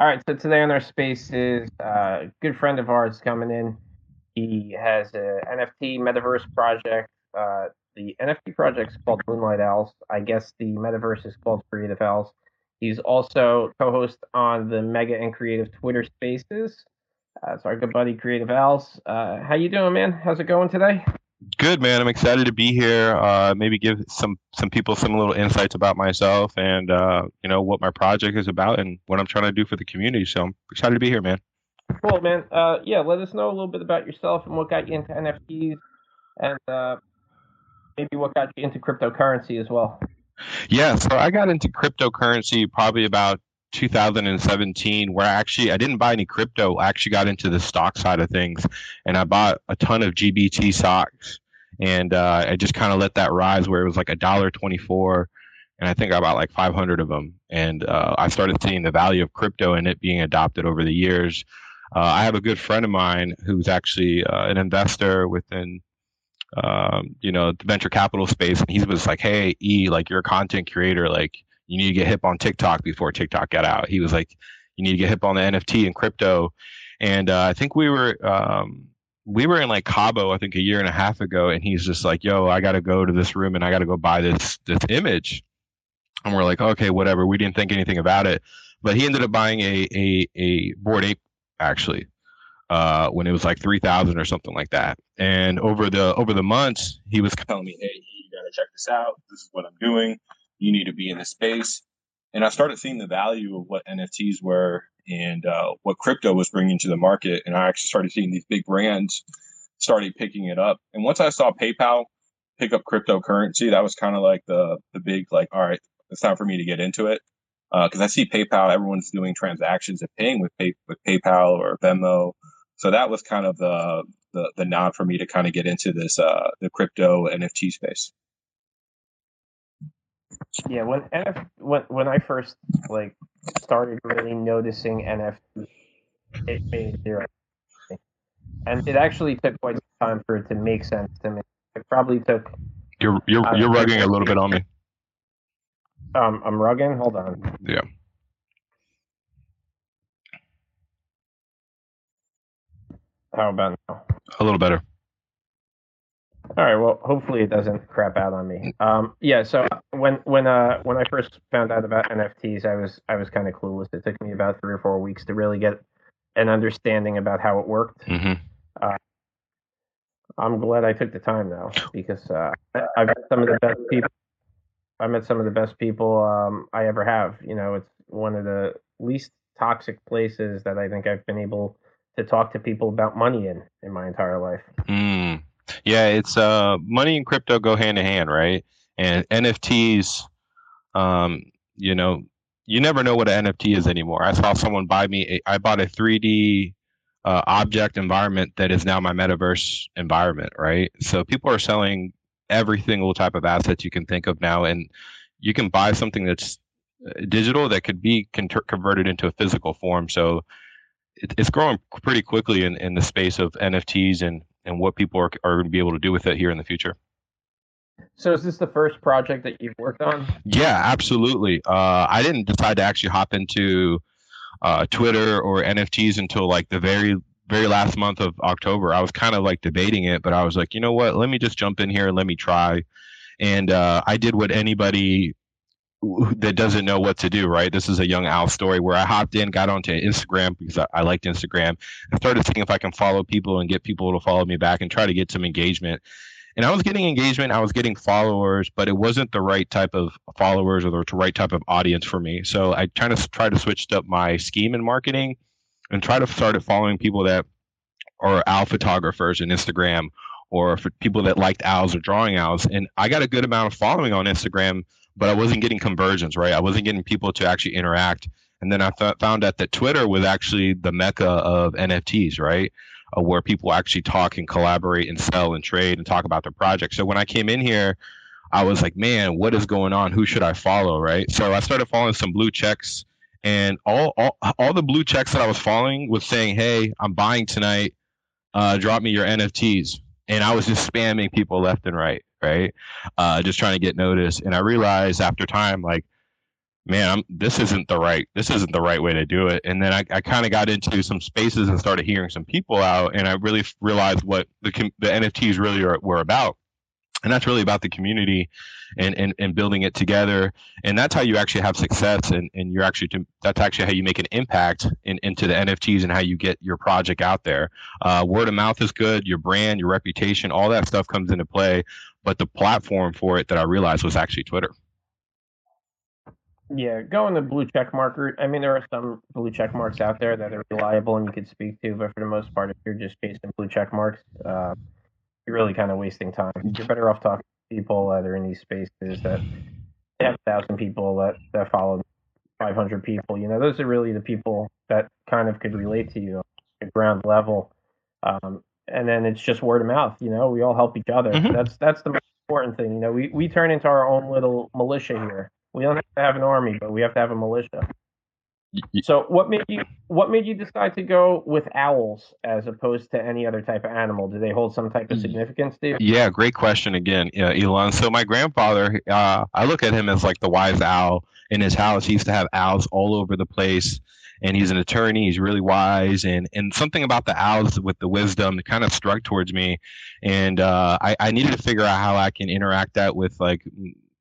All right, so today on our space is uh, a good friend of ours coming in. He has an NFT metaverse project. Uh, the NFT project is called Moonlight Owls. I guess the metaverse is called Creative Owls. He's also co-host on the Mega and Creative Twitter Spaces. Uh, it's our good buddy Creative Owls. Uh, how you doing, man? How's it going today? Good man. I'm excited to be here. Uh, maybe give some some people some little insights about myself and uh, you know what my project is about and what I'm trying to do for the community. So I'm excited to be here, man. Cool, man. Uh, yeah, let us know a little bit about yourself and what got you into NFTs, and uh, maybe what got you into cryptocurrency as well. Yeah, so I got into cryptocurrency probably about 2017 where I actually I didn't buy any crypto. I actually got into the stock side of things and I bought a ton of GBT stocks and uh, I just kind of let that rise where it was like a dollar 24 and I think I bought like 500 of them and uh, I started seeing the value of crypto and it being adopted over the years. Uh, I have a good friend of mine who's actually uh, an investor within um, you know the venture capital space and he was like hey e like you're a content creator like you need to get hip on TikTok before TikTok got out. He was like, you need to get hip on the NFT and crypto. And uh, I think we were um, we were in like Cabo, I think a year and a half ago, and he's just like, yo, I got to go to this room and I got to go buy this this image. And we're like, okay, whatever. We didn't think anything about it, but he ended up buying a a a bored ape actually uh, when it was like three thousand or something like that. And over the over the months, he was telling me, hey, you got to check this out. This is what I'm doing you need to be in the space. And I started seeing the value of what NFTs were and uh, what crypto was bringing to the market. And I actually started seeing these big brands started picking it up. And once I saw PayPal pick up cryptocurrency, that was kind of like the the big like, all right, it's time for me to get into it. Because uh, I see PayPal, everyone's doing transactions and paying with pay, with PayPal or Venmo. So that was kind of the the, the nod for me to kind of get into this uh, the crypto NFT space. Yeah, when NF when when I first like started really noticing NFT, it made zero, and it actually took quite some time for it to make sense to me. It probably took. You're you're uh, you're rugging a little bit on me. Um, I'm rugging. Hold on. Yeah. How about now? A little better. All right. Well, hopefully it doesn't crap out on me. Um, yeah. So when when uh when I first found out about NFTs, I was I was kind of clueless. It took me about three or four weeks to really get an understanding about how it worked. Mm-hmm. Uh, I'm glad I took the time though, because uh, I've met some of the best people. I met some of the best people um, I ever have. You know, it's one of the least toxic places that I think I've been able to talk to people about money in in my entire life. Mm. Yeah, it's uh money and crypto go hand in hand, right? And NFTs, um, you know, you never know what an NFT is anymore. I saw someone buy me. A, I bought a 3D uh, object environment that is now my metaverse environment, right? So people are selling every single type of asset you can think of now, and you can buy something that's uh, digital that could be con- converted into a physical form. So it, it's growing pretty quickly in, in the space of NFTs and and what people are, are going to be able to do with it here in the future. So is this the first project that you've worked on? Yeah, absolutely. Uh, I didn't decide to actually hop into uh, Twitter or NFTs until like the very very last month of October. I was kind of like debating it, but I was like, you know what? Let me just jump in here and let me try. And uh, I did what anybody that doesn't know what to do, right? This is a young Al story where I hopped in, got onto Instagram because I, I liked Instagram, and started seeing if I can follow people and get people to follow me back and try to get some engagement. And I was getting engagement, I was getting followers, but it wasn't the right type of followers or the right type of audience for me. So I kind of tried to switch up my scheme in marketing and try to start following people that are owl photographers in Instagram or for people that liked owls or drawing owls. And I got a good amount of following on Instagram but I wasn't getting conversions, right? I wasn't getting people to actually interact. And then I th- found out that Twitter was actually the mecca of NFTs, right? Uh, where people actually talk and collaborate and sell and trade and talk about their projects. So when I came in here, I was like, man, what is going on? Who should I follow, right? So I started following some blue checks, and all all, all the blue checks that I was following was saying, hey, I'm buying tonight. Uh, drop me your NFTs. And I was just spamming people left and right right? Uh, just trying to get noticed. And I realized after time, like man, I'm, this isn't the right this isn't the right way to do it. And then I, I kind of got into some spaces and started hearing some people out, and I really realized what the the NFTs really are, were about. And that's really about the community and, and, and building it together. And that's how you actually have success. And, and you're actually, to, that's actually how you make an impact in, into the NFTs and how you get your project out there. Uh, word of mouth is good, your brand, your reputation, all that stuff comes into play. But the platform for it that I realized was actually Twitter. Yeah, going the blue check marker. I mean, there are some blue check marks out there that are reliable and you can speak to, but for the most part, if you're just chasing blue check marks, uh, you're really kind of wasting time. You're better off talking to people that are in these spaces that have thousand people that that follow 500 people. You know, those are really the people that kind of could relate to you at ground level. Um, and then it's just word of mouth. You know, we all help each other. Mm-hmm. That's that's the most important thing. You know, we we turn into our own little militia here. We don't have to have an army, but we have to have a militia. So what made you what made you decide to go with owls as opposed to any other type of animal? Do they hold some type of significance to you? Yeah, great question again, uh, Elon. So my grandfather, uh, I look at him as like the wise owl in his house. He used to have owls all over the place, and he's an attorney. He's really wise, and and something about the owls with the wisdom kind of struck towards me, and uh, I, I needed to figure out how I can interact that with like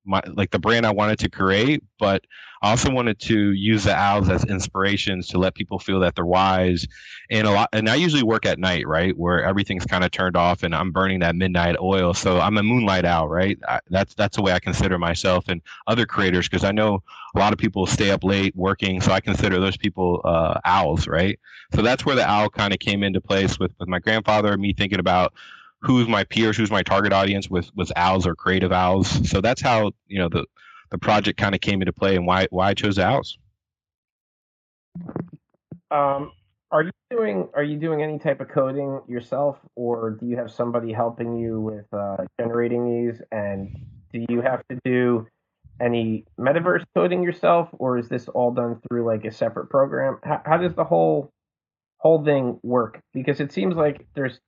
my like the brand I wanted to create, but I also wanted to use the owls as inspirations to let people feel that they're wise. And a lot and I usually work at night, right? Where everything's kind of turned off and I'm burning that midnight oil. So I'm a moonlight owl, right? I, that's that's the way I consider myself and other creators because I know a lot of people stay up late working, so I consider those people uh, owls, right? So that's where the owl kind of came into place with with my grandfather, and me thinking about who's my peers, who's my target audience with was owls or creative owls. So that's how you know the the project kind of came into play and why why I chose owls. Um, are you doing are you doing any type of coding yourself, or do you have somebody helping you with uh, generating these? And do you have to do any metaverse coding yourself, or is this all done through like a separate program? How, how does the whole whole thing work? Because it seems like there's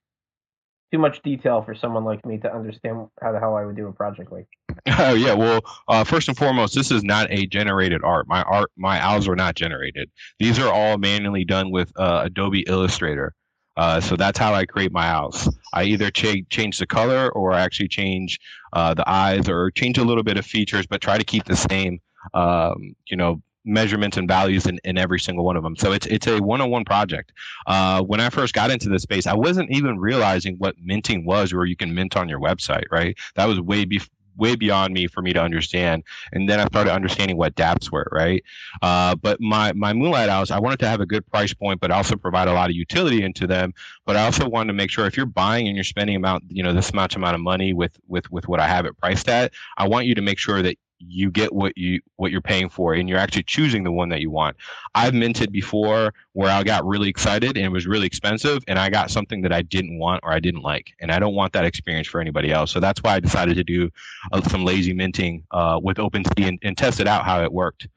too much detail for someone like me to understand how the hell I would do a project like. Oh yeah, well, uh, first and foremost, this is not a generated art. My art, my owls are not generated. These are all manually done with uh, Adobe Illustrator. Uh, so that's how I create my owls. I either ch- change the color or actually change uh, the eyes or change a little bit of features, but try to keep the same, um, you know, measurements and values in, in every single one of them. So it's it's a one-on-one project. Uh, when I first got into this space, I wasn't even realizing what minting was, where you can mint on your website. Right, that was way before way beyond me for me to understand. And then I started understanding what DApps were, right? Uh, but my my Moonlight Owls, I wanted to have a good price point, but also provide a lot of utility into them. But I also wanted to make sure if you're buying and you're spending amount, you know, this much amount of money with with with what I have it priced at, I want you to make sure that you get what you what you're paying for and you're actually choosing the one that you want. I've minted before where i got really excited and it was really expensive and i got something that i didn't want or i didn't like and i don't want that experience for anybody else. So that's why i decided to do uh, some lazy minting uh, with OpenSea and, and test it out how it worked.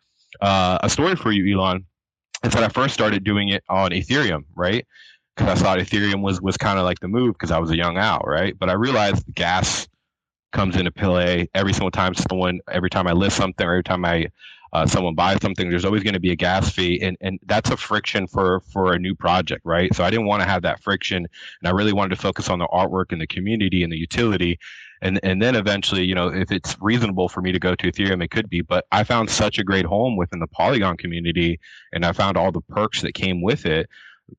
Uh, a story for you elon is that i first started doing it on ethereum right? Because i thought ethereum was was kind of like the move because i was a young owl right? But i realized the gas comes into play every single time someone every time I list something or every time I uh, someone buys something, there's always going to be a gas fee, and and that's a friction for for a new project, right? So I didn't want to have that friction, and I really wanted to focus on the artwork and the community and the utility, and and then eventually, you know, if it's reasonable for me to go to Ethereum, it could be. But I found such a great home within the Polygon community, and I found all the perks that came with it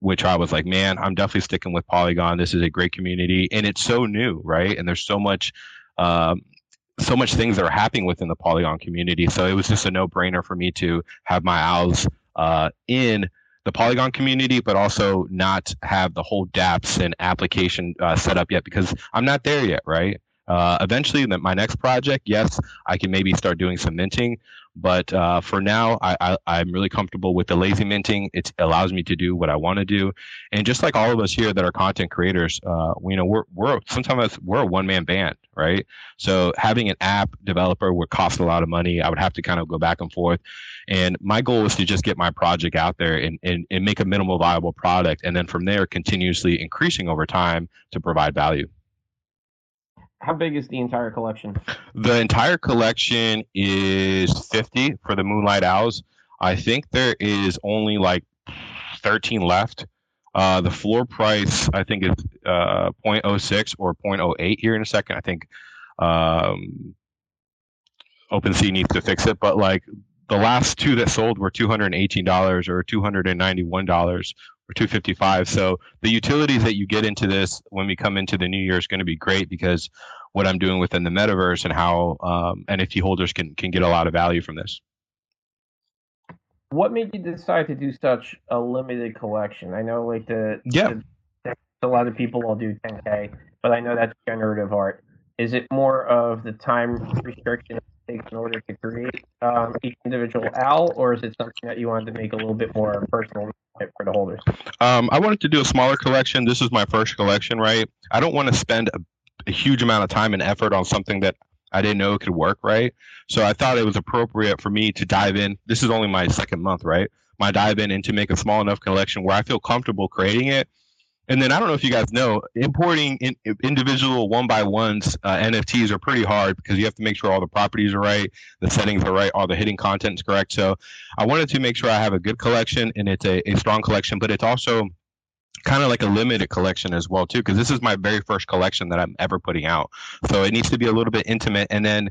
which I was like, man, I'm definitely sticking with Polygon. This is a great community, and it's so new, right? And there's so much um, so much things that are happening within the Polygon community. So it was just a no brainer for me to have my owls uh, in the Polygon community, but also not have the whole dApps and application uh, set up yet because I'm not there yet, right? Uh, eventually, my next project, yes, I can maybe start doing some minting, but uh, for now, I, I, am really comfortable with the lazy minting. It allows me to do what I want to do, and just like all of us here that are content creators, uh, you know, we're we're sometimes we're a one man band, right? So having an app developer would cost a lot of money. I would have to kind of go back and forth, and my goal is to just get my project out there and and, and make a minimal viable product, and then from there, continuously increasing over time to provide value. How big is the entire collection? The entire collection is 50 for the Moonlight Owls. I think there is only like 13 left. Uh, the floor price, I think, is uh, 0.06 or 0.08 here in a second. I think um, OpenSea needs to fix it, but like the last two that sold were $218 or $291 or 255 so the utilities that you get into this when we come into the new year is going to be great because what i'm doing within the metaverse and how um, nft holders can can get a lot of value from this. What made you decide to do such a limited collection? I know like the yeah. the, a lot of people will do 10k but i know that's generative art. Is it more of the time restriction takes in order to create um, each individual owl or is it something that you wanted to make a little bit more personal for the holders? Um, I wanted to do a smaller collection. This is my first collection, right? I don't want to spend a, a huge amount of time and effort on something that I didn't know could work, right? So I thought it was appropriate for me to dive in. This is only my second month, right? My dive in and to make a small enough collection where I feel comfortable creating it and then I don't know if you guys know, importing in, individual one by ones uh, NFTs are pretty hard because you have to make sure all the properties are right, the settings are right, all the hidden content is correct. So I wanted to make sure I have a good collection and it's a, a strong collection, but it's also kind of like a limited collection as well too because this is my very first collection that I'm ever putting out. So it needs to be a little bit intimate and then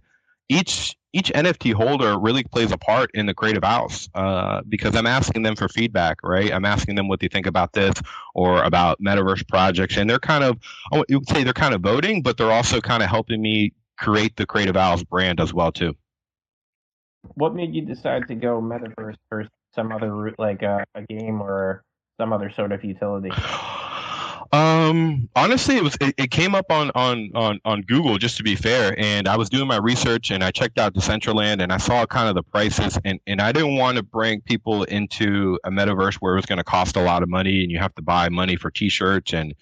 each each NFT holder really plays a part in the Creative Owls uh, because I'm asking them for feedback, right? I'm asking them what they think about this or about metaverse projects, and they're kind of, I would say they're kind of voting, but they're also kind of helping me create the Creative Owls brand as well too. What made you decide to go metaverse versus some other route, like a, a game or some other sort of utility? Um, honestly, it was it, it, came up on on on on Google just to be fair, and I was doing my research and I checked out Decentraland and I saw kind of the prices and and I didn't want to bring people into a metaverse where it was going to cost a lot of money and you have to buy money for T-shirts and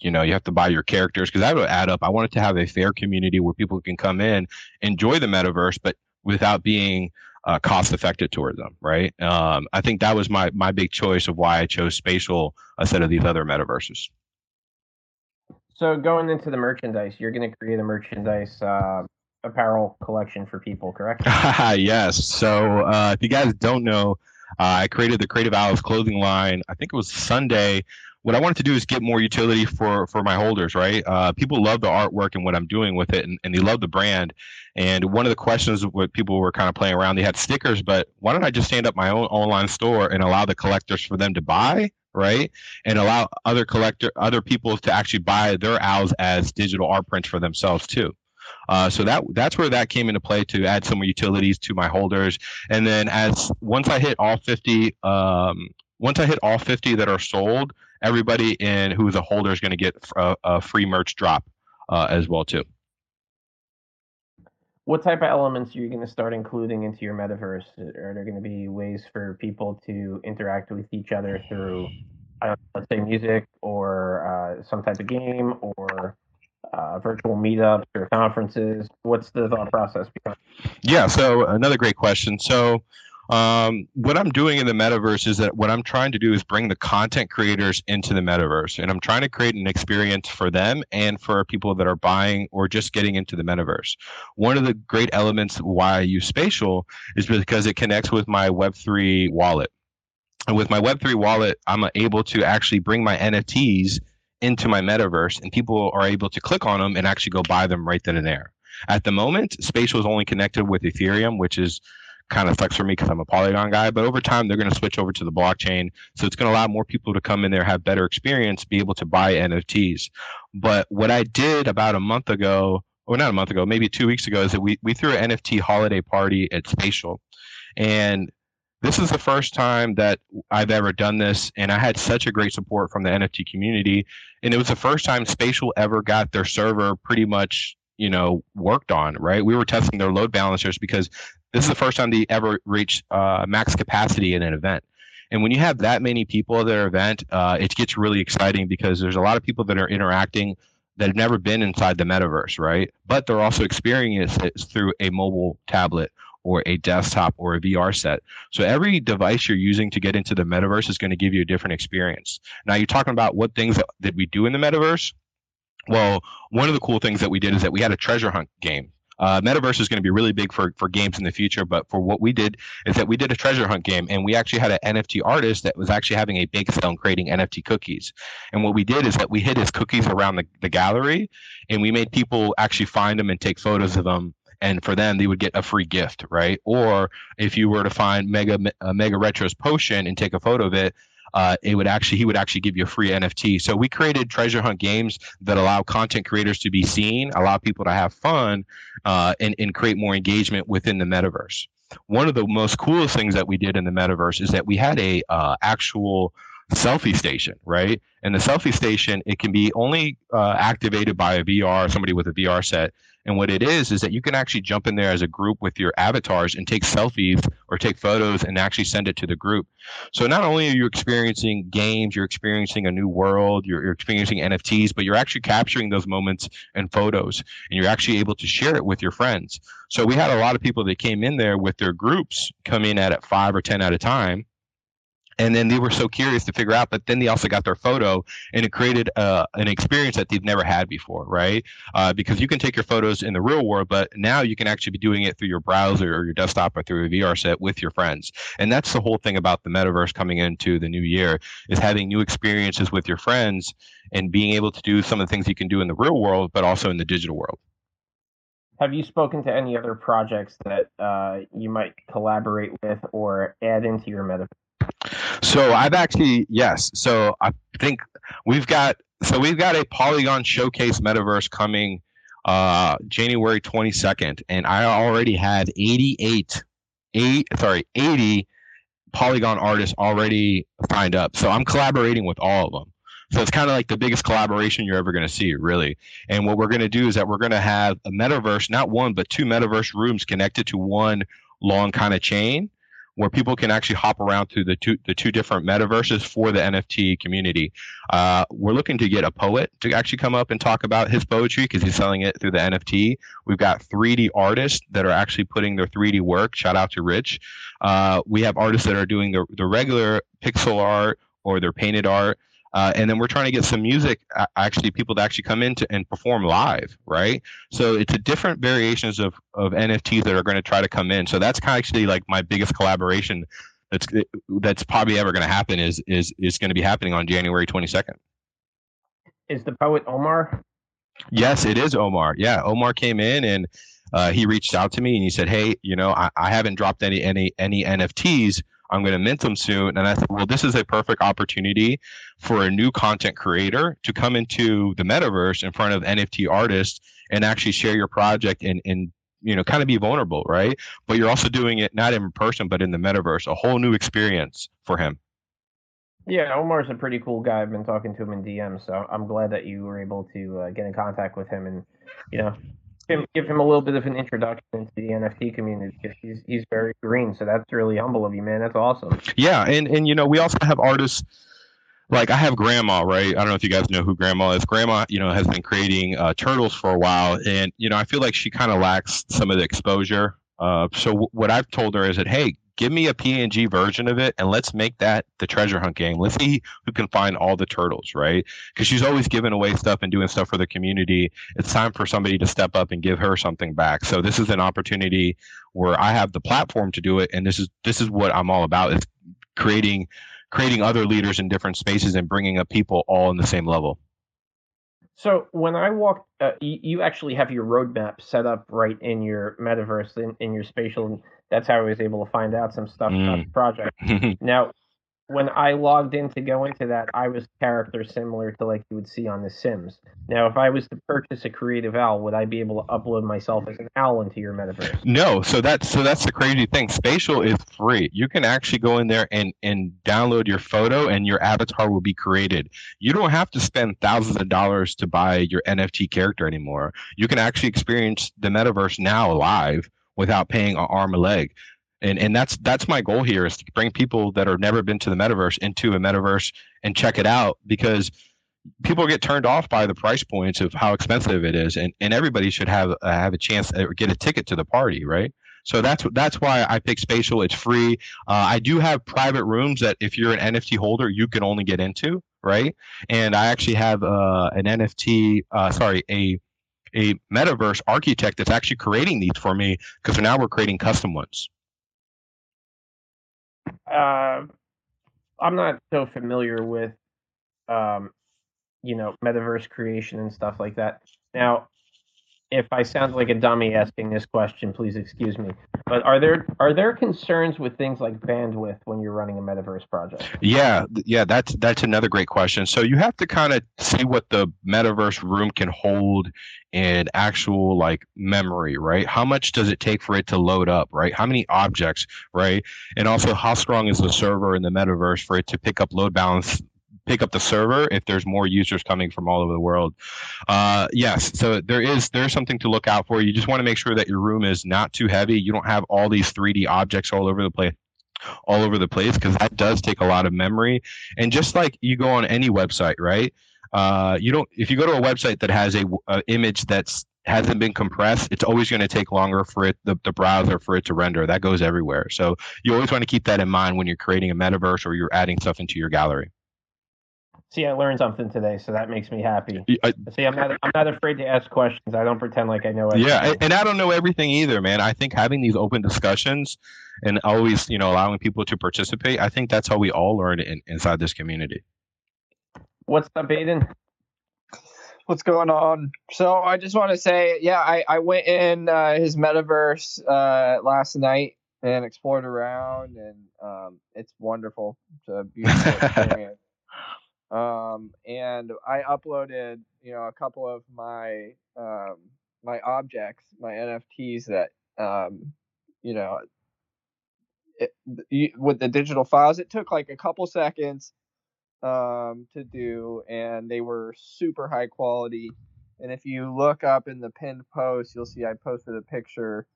you know you have to buy your characters because that would add up. I wanted to have a fair community where people can come in, enjoy the metaverse, but without being uh, cost effective towards them, right? Um, I think that was my my big choice of why I chose spatial instead of these other metaverses. So going into the merchandise, you're going to create a merchandise uh, apparel collection for people, correct? yes. So uh, if you guys don't know, uh, I created the Creative Owls clothing line. I think it was Sunday what I wanted to do is get more utility for for my holders, right? Uh, people love the artwork and what I'm doing with it, and, and they love the brand. And one of the questions what people were kind of playing around, they had stickers, but why don't I just stand up my own online store and allow the collectors for them to buy, right? And allow other collector other people to actually buy their owls as digital art prints for themselves too. Uh, so that that's where that came into play to add some utilities to my holders. And then as once I hit all 50, um, once I hit all 50 that are sold, everybody in who's a holder is going to get a, a, free merch drop uh, as well too. What type of elements are you going to start including into your metaverse? Are there going to be ways for people to interact with each other through, know, let's say, music or uh, some type of game or uh, virtual meetups or conferences? What's the thought process behind? Yeah, so another great question. So um, what I'm doing in the metaverse is that what I'm trying to do is bring the content creators into the metaverse, and I'm trying to create an experience for them and for people that are buying or just getting into the metaverse. One of the great elements why I use Spatial is because it connects with my Web3 wallet. And with my Web3 wallet, I'm able to actually bring my NFTs into my metaverse, and people are able to click on them and actually go buy them right then and there. At the moment, Spatial is only connected with Ethereum, which is kind of sucks for me because I'm a Polygon guy. But over time, they're going to switch over to the blockchain, so it's going to allow more people to come in there, have better experience, be able to buy NFTs. But what I did about a month ago, or not a month ago, maybe two weeks ago, is that we we threw an NFT holiday party at Spatial, and this is the first time that I've ever done this, and I had such a great support from the NFT community. And it was the first time Spatial ever got their server pretty much you know worked on right we were testing their load balancers because this is the first time they ever reached uh, max capacity in an event. And when you have that many people at their event, uh, it gets really exciting because there's a lot of people that are interacting that have never been inside the metaverse, right? But they're also experiencing it through a mobile tablet or a desktop or a VR set. So every device you're using to get into the metaverse is going to give you a different experience. Now you're talking about what things that we do in the metaverse. Well, one of the cool things that we did is that we had a treasure hunt game. Uh, Metaverse is going to be really big for, for games in the future, but for what we did is that we did a treasure hunt game and we actually had an NFT artist that was actually having a bake sale and creating NFT cookies. And what we did is that we hid his cookies around the, the gallery and we made people actually find them and take photos of them and for them they would get a free gift right or if you were to find mega uh, mega retros potion and take a photo of it uh, it would actually he would actually give you a free NFT. So we created treasure hunt games that allow content creators to be seen, allow people to have fun, uh, and and create more engagement within the metaverse. One of the most coolest things that we did in the metaverse is that we had a uh, actual selfie station, right? And the selfie station, it can be only uh, activated by a VR, somebody with a VR set. And what it is is that you can actually jump in there as a group with your avatars and take selfies or take photos and actually send it to the group. So not only are you experiencing games, you're experiencing a new world, you're, you're experiencing NFTs, but you're actually capturing those moments and photos, and you're actually able to share it with your friends. So we had a lot of people that came in there with their groups come in at, at five or ten at a time and then they were so curious to figure out but then they also got their photo and it created uh, an experience that they've never had before right? Uh, because you can take your photos in the real world but now you can actually be doing it through your browser or your desktop or through a vr set with your friends. And that's the whole thing about the metaverse coming into the new year is having new experiences with your friends and being able to do some of the things you can do in the real world but also in the digital world. Have you spoken to any other projects that uh, you might collaborate with or add into your metaverse so I've actually yes. So I think we've got so we've got a Polygon Showcase Metaverse coming uh January 22nd and I already had 88 eight sorry 80 Polygon artists already signed up. So I'm collaborating with all of them. So it's kind of like the biggest collaboration you're ever going to see, really. And what we're going to do is that we're going to have a metaverse, not one, but two metaverse rooms connected to one long kind of chain where people can actually hop around through the two the two different metaverses for the NFT community. Uh, we're looking to get a poet to actually come up and talk about his poetry because he's selling it through the NFT. We've got 3D artists that are actually putting their 3D work. Shout out to Rich. Uh, we have artists that are doing the the regular pixel art or their painted art. Uh, and then we're trying to get some music, actually, people to actually come in to, and perform live, right? So it's a different variations of, of NFTs that are going to try to come in. So that's kind of actually like my biggest collaboration that's that's probably ever going to happen is is is going to be happening on January 22nd. Is the poet Omar? Yes, it is Omar. Yeah, Omar came in and uh, he reached out to me and he said, "Hey, you know, I, I haven't dropped any any any NFTs." I'm going to mint them soon. And I thought, well, this is a perfect opportunity for a new content creator to come into the metaverse in front of NFT artists and actually share your project and, and you know, kind of be vulnerable, right? But you're also doing it not in person, but in the metaverse, a whole new experience for him. Yeah, Omar's a pretty cool guy. I've been talking to him in DM, so I'm glad that you were able to uh, get in contact with him and, you know, him, give him a little bit of an introduction into the NFT community because he's he's very green. So that's really humble of you, man. That's awesome. Yeah, and and you know we also have artists like I have grandma, right? I don't know if you guys know who grandma is. Grandma, you know, has been creating uh, turtles for a while, and you know, I feel like she kind of lacks some of the exposure. Uh, so w- what I've told her is that, hey, give me a PNG version of it and let's make that the treasure hunt game. Let's see who can find all the turtles, right? Because she's always giving away stuff and doing stuff for the community. It's time for somebody to step up and give her something back. So this is an opportunity where I have the platform to do it, and this is this is what I'm all about: is creating creating other leaders in different spaces and bringing up people all in the same level. So when I walk, uh, you, you, actually have your roadmap set up right in your metaverse, in, in your spatial. That's how I was able to find out some stuff mm. about the project. now, when I logged in to go into that, I was character similar to like you would see on The Sims. Now, if I was to purchase a creative owl, would I be able to upload myself as an owl into your metaverse? No. So that's so that's the crazy thing. Spatial is free. You can actually go in there and and download your photo, and your avatar will be created. You don't have to spend thousands of dollars to buy your NFT character anymore. You can actually experience the metaverse now live without paying an arm a leg and and that's that's my goal here is to bring people that have never been to the metaverse into a metaverse and check it out because people get turned off by the price points of how expensive it is and, and everybody should have uh, have a chance to get a ticket to the party right so that's that's why I pick Spatial. It's free. Uh, I do have private rooms that if you're an NFT holder, you can only get into. right? And I actually have uh, an NFT, uh, sorry, a a metaverse architect that's actually creating these for me because now we're creating custom ones. Uh, I'm not so familiar with, um, you know, metaverse creation and stuff like that. Now, if I sound like a dummy asking this question, please excuse me. But are there are there concerns with things like bandwidth when you're running a metaverse project? Yeah, yeah, that's that's another great question. So you have to kind of see what the metaverse room can hold in actual like memory, right? How much does it take for it to load up, right? How many objects, right? And also how strong is the server in the metaverse for it to pick up load balance pick up the server if there's more users coming from all over the world. Uh, yes, so there is there's something to look out for. You just want to make sure that your room is not too heavy. You don't have all these 3D objects all over the place all over the place because that does take a lot of memory. And just like you go on any website, right? Uh, you don't if you go to a website that has a, a image that's hasn't been compressed, it's always going to take longer for it the, the browser for it to render. That goes everywhere. So you always want to keep that in mind when you're creating a metaverse or you're adding stuff into your gallery. See, I learned something today, so that makes me happy. I, See, I'm not I'm not afraid to ask questions. I don't pretend like I know everything. Yeah, and I don't know everything either, man. I think having these open discussions and always, you know, allowing people to participate, I think that's how we all learn in, inside this community. What's up, Aiden? What's going on? So I just want to say, yeah, I, I went in uh, his metaverse uh, last night and explored around, and um, it's wonderful. It's a beautiful experience. Um, and I uploaded, you know, a couple of my um, my objects, my NFTs that, um, you know, it, with the digital files. It took like a couple seconds um, to do, and they were super high quality. And if you look up in the pinned post, you'll see I posted a picture.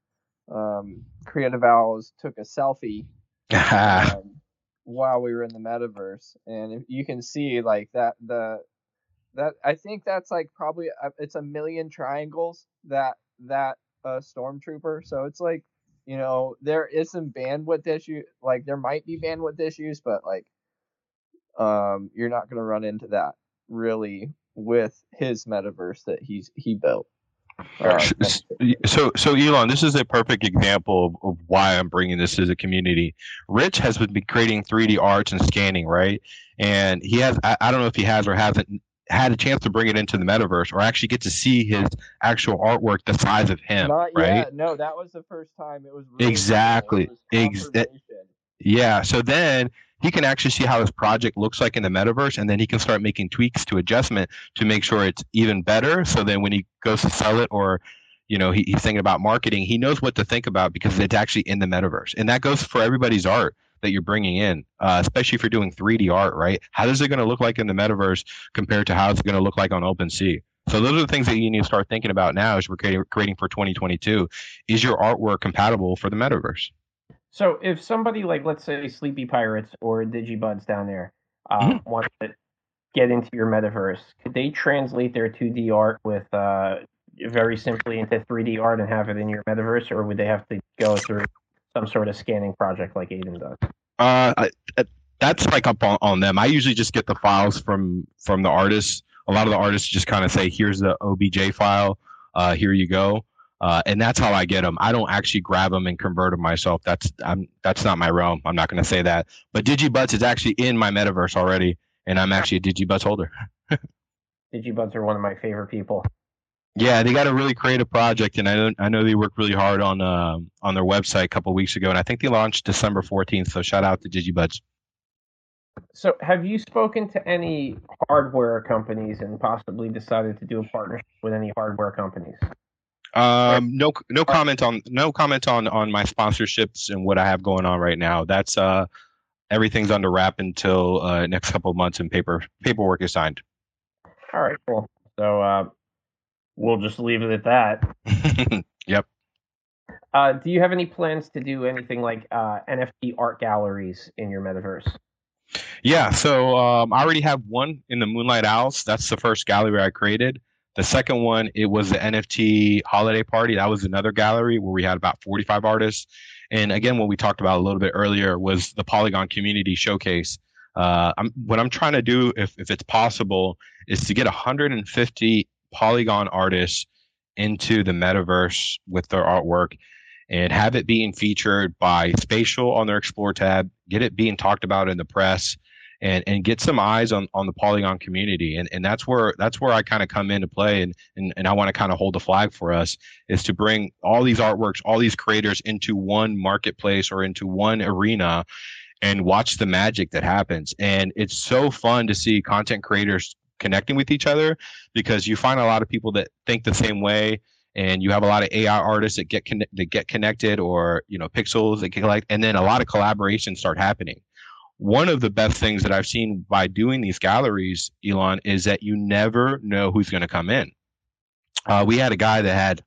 Um, Creative Owls took a selfie. um, while we were in the metaverse, and you can see like that the that I think that's like probably uh, it's a million triangles that that uh, stormtrooper. So it's like you know there is some bandwidth issue. Like there might be bandwidth issues, but like um you're not going to run into that really with his metaverse that he's he built. So, so Elon, this is a perfect example of, of, why I'm bringing this to the community. Rich has been creating 3D arts and scanning, right? And he has, I, I don't know if he has or hasn't had a chance to bring it into the metaverse or actually get to see his actual artwork the size of him, Not right? Yet. No, that was the first time. It was really exactly. Cool. Was Ex- yeah. So then he can actually see how his project looks like in the metaverse and then he can start making tweaks to adjustment to make sure it's even better. So then when he goes to sell it or you know he, he's thinking about marketing he knows what to think about because it's actually in the metaverse. And that goes for everybody's art that you're bringing in uh, especially if you're doing 3d art right? How is it going to look like in the metaverse compared to how it's going to look like on OpenSea? So those are the things that you need to start thinking about now as we're creating, creating for 2022 is your artwork compatible for the metaverse so if somebody like let's say Sleepy Pirates or Digibuds down there uh, mm-hmm. want to get into your metaverse, could they translate their 2D art with uh, very simply into 3D art and have it in your metaverse, or would they have to go through some sort of scanning project like Aiden does? Uh, I, that's like up on, on them. I usually just get the files from from the artists. A lot of the artists just kind of say, "Here's the OBJ file. Uh, here you go." Uh, and that's how I get them. I don't actually grab them and convert them myself. That's I'm that's not my realm. I'm not going to say that. But DigiButts is actually in my metaverse already, and I'm actually a DigiButts holder. DigiButts are one of my favorite people. Yeah, they got a really creative project, and I know I know they worked really hard on uh, on their website a couple weeks ago, and I think they launched December 14th. So shout out to DigiButts. So, have you spoken to any hardware companies and possibly decided to do a partnership with any hardware companies? Um, no, no comment on no comment on on my sponsorships and what I have going on right now. That's uh, everything's under wrap until uh, next couple of months and paper paperwork is signed. All right, cool. So uh, we'll just leave it at that. yep. Uh, do you have any plans to do anything like uh, NFT art galleries in your metaverse? Yeah, so um, I already have one in the Moonlight Owls. That's the first gallery I created. The second one, it was the NFT holiday party. That was another gallery where we had about 45 artists. And again, what we talked about a little bit earlier was the Polygon Community Showcase. Uh, I'm, what I'm trying to do, if, if it's possible, is to get 150 Polygon artists into the metaverse with their artwork and have it being featured by Spatial on their Explore tab, get it being talked about in the press, and and get some eyes on on the Polygon community. And and that's where that's where I kind of come into play, and and, and I want to kind of hold the flag for us is to bring all these artworks, all these creators into one marketplace or into one arena. And watch the magic that happens. And it's so fun to see content creators connecting with each other because you find a lot of people that think the same way and you have a lot of AI artists that get that get connected, or you know, pixels that collect, and then a lot of collaborations start happening. One of the best things that I've seen by doing these galleries, Elon, is that you never know who's going to come in. Uh, we had a guy that had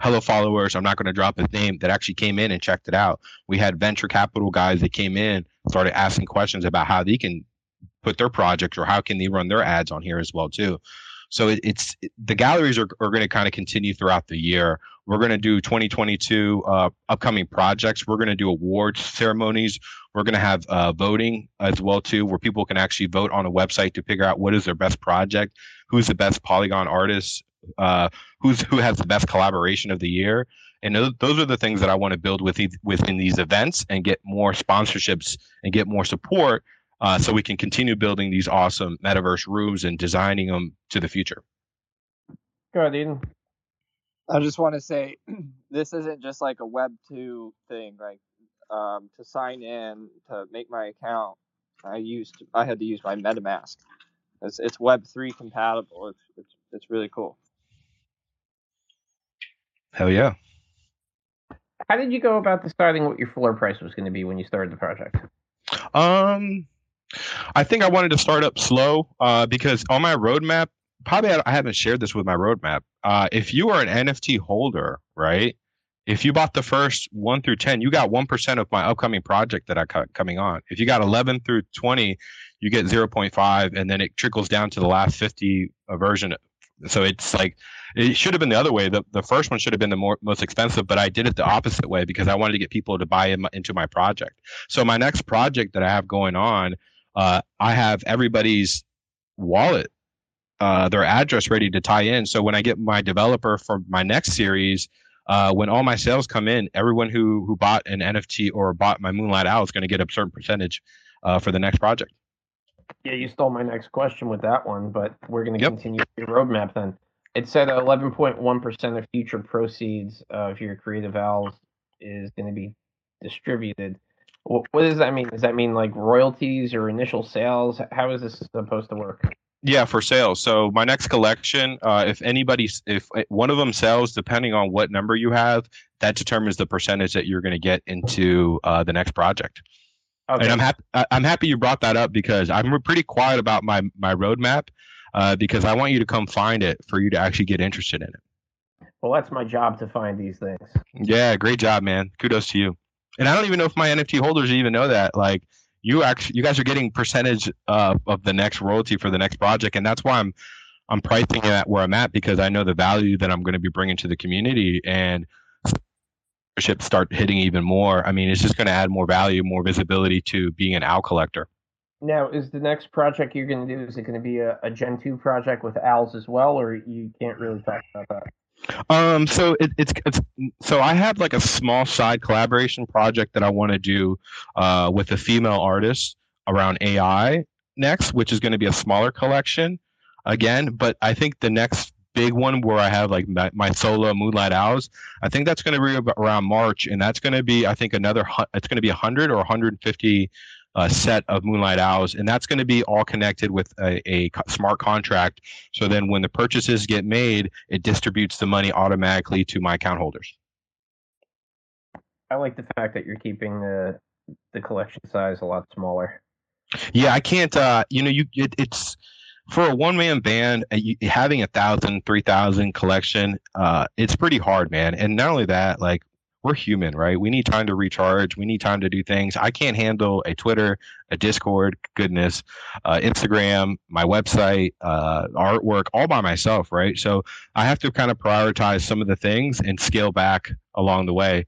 hello followers. I'm not going to drop his name. That actually came in and checked it out. We had venture capital guys that came in, started asking questions about how they can put their projects or how can they run their ads on here as well too. So it, it's it, the galleries are, are going to kind of continue throughout the year. We're going to do 2022 uh, upcoming projects. We're going to do awards ceremonies. We're going to have uh, voting as well too, where people can actually vote on a website to figure out what is their best project, who's the best Polygon artist, uh, who's who has the best collaboration of the year. And those, those are the things that I want to build with within these events and get more sponsorships and get more support uh, so we can continue building these awesome metaverse rooms and designing them to the future. Go ahead, Eden. I just want to say this isn't just like a Web two thing. Like um, to sign in to make my account, I used I had to use my MetaMask. It's it's Web three compatible. It's it's it's really cool. Hell yeah! How did you go about deciding what your floor price was going to be when you started the project? Um, I think I wanted to start up slow uh, because on my roadmap, probably I haven't shared this with my roadmap. Uh, if you are an NFT holder, right? If you bought the first one through 10, you got 1% of my upcoming project that I got coming on. If you got 11 through 20, you get 0.5, and then it trickles down to the last 50 version. So it's like, it should have been the other way. The, the first one should have been the more, most expensive, but I did it the opposite way because I wanted to get people to buy in, into my project. So my next project that I have going on uh, I have everybody's wallet, uh, their address ready to tie in. So when I get my developer for my next series, uh, when all my sales come in, everyone who who bought an NFT or bought my Moonlight Owl is going to get a certain percentage uh, for the next project. Yeah, you stole my next question with that one, but we're going to yep. continue your roadmap then. It said 11.1% of future proceeds of your creative owls is going to be distributed. What does that mean? Does that mean like royalties or initial sales? How is this supposed to work? Yeah, for sales. So my next collection, uh, if anybody, if one of them sells, depending on what number you have, that determines the percentage that you're going to get into uh, the next project. Okay. And I'm happy. I'm happy you brought that up because I'm pretty quiet about my my roadmap uh, because I want you to come find it for you to actually get interested in it. Well, that's my job to find these things. Yeah, great job, man. Kudos to you and I don't even know if my NFT holders even know that. Like you actually, you guys are getting percentage uh, of the next royalty for the next project, and that's why I'm I'm pricing it at where I'm at because I know the value that I'm going to be bringing to the community and start hitting even more. I mean, it's just going to add more value, more visibility to being an owl collector. Now, is the next project you're going to do is it going to be a, a Gen two project with owls as well, or you can't really talk about that? Um, so it, it's it's so I have like a small side collaboration project that I want to do uh, with a female artist around AI next, which is going to be a smaller collection again. But I think the next big one where I have like my, my solo Moonlight Owls, I think that's going to be around March, and that's going to be I think another it's going to be 100 or 150 uh, set of Moonlight Owls, and that's going to be all connected with a, a, smart contract. So then, when the purchases get made, it distributes the money automatically to my account holders. I like the fact that you're keeping the the collection size a lot smaller. Yeah, I can't. Uh, you know, you it, it's for a one man band uh, having a thousand, three thousand collection. Uh, it's pretty hard, man. And not only that, like we're human, right? We need time to recharge. We need time to do things. I can't handle a Twitter, a Discord, goodness, uh, Instagram, my website, uh, artwork all by myself, right? So I have to kind of prioritize some of the things and scale back along the way.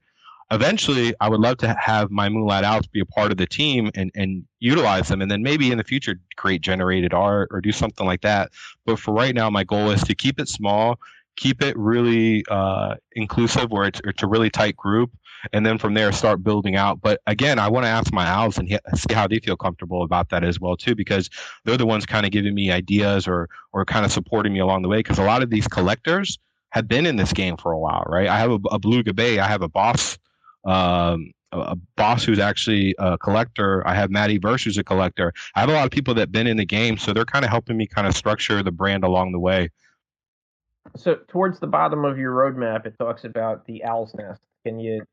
eventually I would love to have my Moonlight Owls be a part of the team and, and utilize them and then maybe in the future create generated art or do something like that. But for right now, my goal is to keep it small, keep it really uh, inclusive where it's, it's a really tight group. And then from there, start building out. But again, I want to ask my owls and see how they feel comfortable about that as well too, because they're the ones kind of giving me ideas or or kind of supporting me along the way. Because a lot of these collectors have been in this game for a while, right? I have a, a Bay, I have a boss um, a boss who's actually a collector. I have Maddie Verse who's a collector. I have a lot of people that've been in the game, so they're kind of helping me kind of structure the brand along the way. So towards the bottom of your roadmap, it talks about the owl's nest. Can you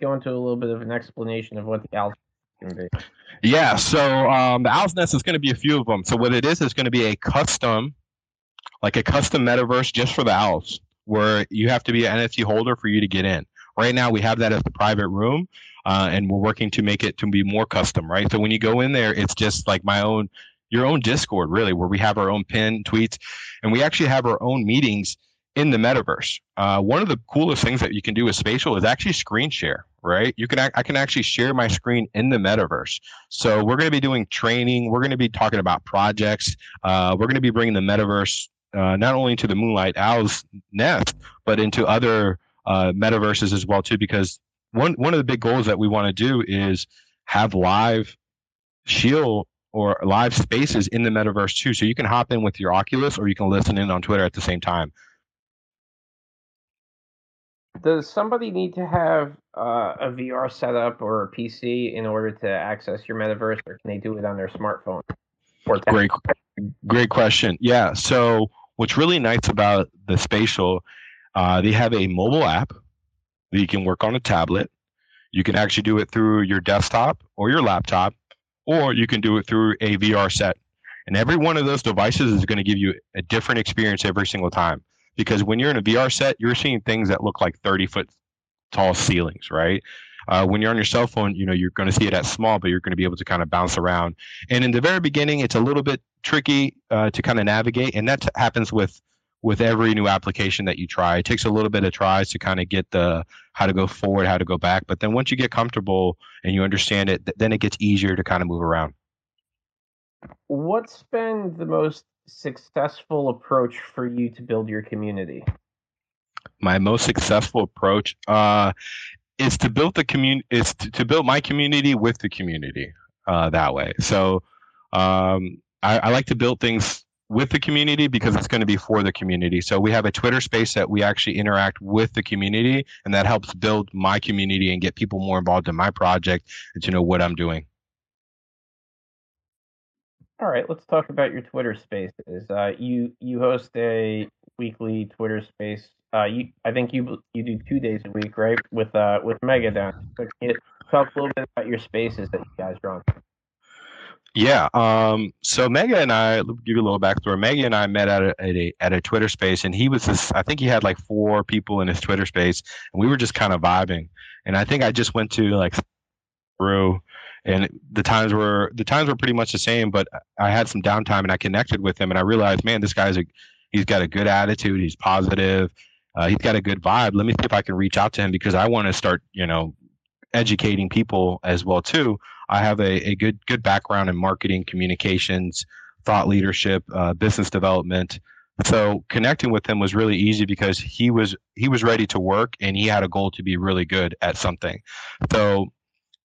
go into a little bit of an explanation of what the owl's can be? Yeah, so um, the owl's nest is going to be a few of them. So what it is is going to be a custom, like a custom metaverse just for the owls, where you have to be an NFT holder for you to get in. Right now, we have that as the private room, uh, and we're working to make it to be more custom, right? So when you go in there, it's just like my own, your own Discord, really, where we have our own pin tweets, and we actually have our own meetings in the metaverse. Uh, one of the coolest things that you can do with Spatial is actually screen share, right? You can I can actually share my screen in the metaverse. So we're going to be doing training. We're going to be talking about projects. Uh, we're going to be bringing the metaverse uh, not only to the Moonlight Owls nest, but into other uh, metaverses as well too, because one one of the big goals that we want to do is have live shill or live spaces in the metaverse too. So you can hop in with your Oculus or you can listen in on Twitter at the same time. Does somebody need to have uh, a VR setup or a PC in order to access your metaverse, or can they do it on their smartphone? great, great question. Yeah. So what's really nice about the spatial uh, they have a mobile app that you can work on a tablet. You can actually do it through your desktop or your laptop, or you can do it through a VR set. And every one of those devices is going to give you a different experience every single time. Because when you're in a VR set, you're seeing things that look like 30 foot tall ceilings, right? Uh, when you're on your cell phone, you know you're going to see it at small, but you're going to be able to kind of bounce around. And in the very beginning, it's a little bit tricky uh, to kind of navigate, and that happens with with every new application that you try. It takes a little bit of tries to kind of get the how to go forward, how to go back. But then once you get comfortable and you understand it, then it gets easier to kind of move around. What's been the most successful approach for you to build your community? My most successful approach uh, is to build the community is to, to, build my community with the community uh, that way. So um, I, I like to build things with the community because it's going to be for the community. So we have a Twitter space that we actually interact with the community, and that helps build my community and get people more involved in my project and to know what I'm doing. All right, let's talk about your Twitter spaces. Uh, you you host a weekly Twitter space. Uh, you I think you you do two days a week, right? With uh with Megadown. So talk a little bit about your spaces that you guys run? Yeah. Um, so Mega and I, give you a little backstory. Mega and I met at a, at a, at a Twitter space, and he was this. I think he had like four people in his Twitter space, and we were just kind of vibing. And I think I just went to like through, and the times were the times were pretty much the same. But I had some downtime, and I connected with him, and I realized, man, this guy's a he's got a good attitude. He's positive. Uh, he's got a good vibe. Let me see if I can reach out to him because I want to start, you know, educating people as well too. I have a, a good good background in marketing, communications, thought leadership, uh, business development. So connecting with him was really easy because he was he was ready to work and he had a goal to be really good at something. So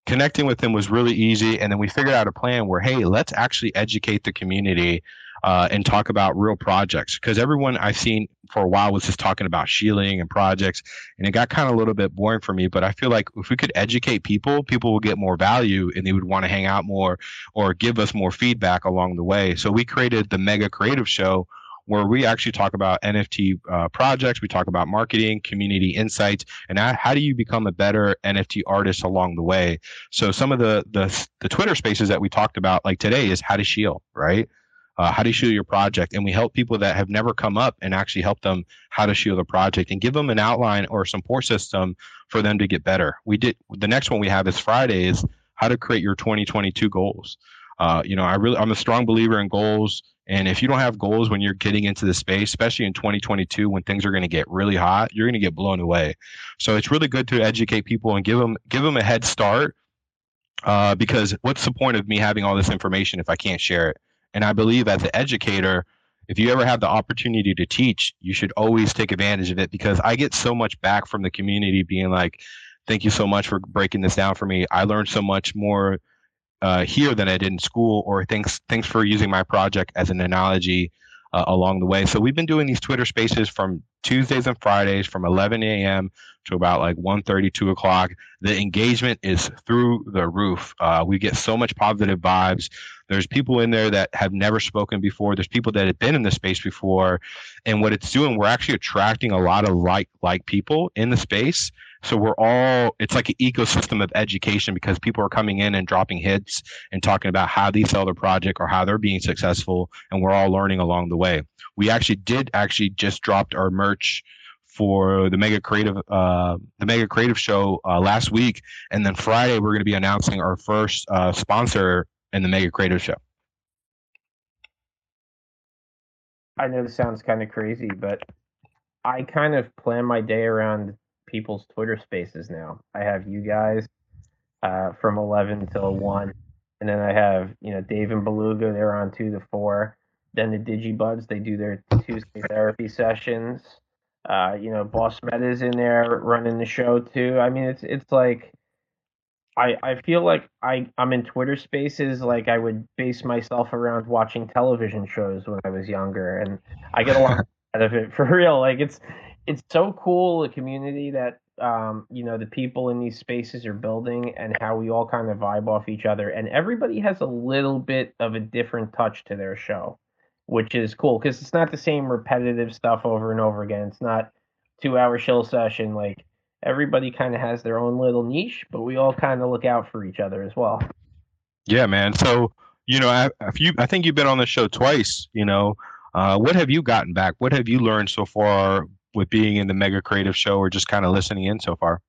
connecting with him was really easy and then we figured out a plan where hey let's actually educate the community uh, and talk about real projects because everyone I've seen for a while was just talking about shilling and projects, and it got kind of a little bit boring for me. But I feel like if we could educate people, people will get more value and they would want to hang out more or give us more feedback along the way. So we created the Mega Creative Show where we actually talk about NFT uh, projects, we talk about marketing, community insights, and how do you become a better NFT artist along the way. So some of the the, the Twitter spaces that we talked about, like today, is how to shill, right? Uh, how to shill your project and we help people that have never come up and actually help them how to shill a project and give them an outline or support system for them to get better we did the next one we have is friday is how to create your 2022 goals Uh, you know, I really I'm a strong believer in goals. And if you don't have goals when you're getting into the space, especially in 2022 when things are going to get really hot, you're going to get blown away. So it's really good to educate people and give them give them a head start. Uh, because what's the point of me having all this information if I can't share it? And I believe as an educator, if you ever have the opportunity to teach, you should always take advantage of it because I get so much back from the community being like, thank you so much for breaking this down for me. I learned so much more uh, here than I did in school, or thanks thanks for using my project as an analogy uh, along the way. So we've been doing these Twitter Spaces from Tuesdays and Fridays from 11 a.m. to about like 1:30, 2 o'clock. The engagement is through the roof. Uh, we get so much positive vibes. There's people in there that have never spoken before. There's people that have been in the space before, and what it's doing, we're actually attracting a lot of like like people in the space. So we're all it's like an ecosystem of education because people are coming in and dropping hits and talking about how they sell their project or how they're being successful, and we're all learning along the way. We actually did actually just dropped our merch for the mega creative uh, the mega creative show uh, last week and then friday we're going to be announcing our first uh, sponsor in the Mega Creative Show. I know this sounds kind of crazy, but I kind of plan my day around people's Twitter spaces now. I have you guys uh, from 11 till 1. And then I have, you know, Dave and Beluga, they're on 2 to 4. Then the Digibuds, they do their Tuesday therapy sessions. Uh, you know, Boss Meta's in there running the show too. I mean, it's it's like I, I feel like I, I'm in Twitter spaces like I would base myself around watching television shows when I was younger and I get a lot out of it for real. Like it's it's so cool the community that um, you know, the people in these spaces are building and how we all kind of vibe off each other. And everybody has a little bit of a different touch to their show, which is cool because it's not the same repetitive stuff over and over again. It's not two hour show session like everybody kind of has their own little niche, but we all kind of look out for each other as well. Yeah, man. So you know, I, you, I think you've been on the show twice. You know, uh, what have you gotten back? What have you learned so far with being in the Mega Creative Show, or just kind of listening in so far?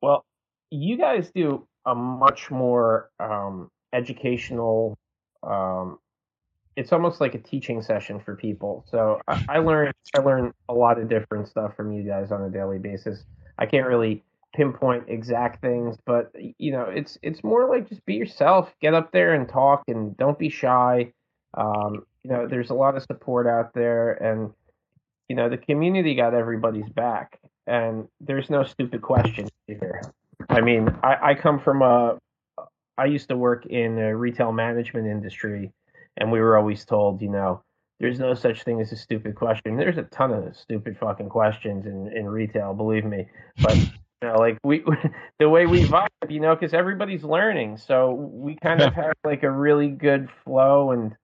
Well, you guys do a much more um, educational um, it's almost like a teaching session for people. So I, I learn I learn a lot of different stuff from you guys on a daily basis. I can't really pinpoint exact things, but you know, it's it's more like just be yourself, get up there and talk, and don't be shy. Um, you know, there's a lot of support out there, and you know, the community got everybody's back, and there's no stupid questions here I mean, I, I come from a I used to work in a retail management industry and we were always told, you know, there's no such thing as a stupid question. There's a ton of stupid fucking questions in, in retail, believe me. But you know, like we, the way we vibe, you know, because everybody's learning, so we kind of have like a really good flow, and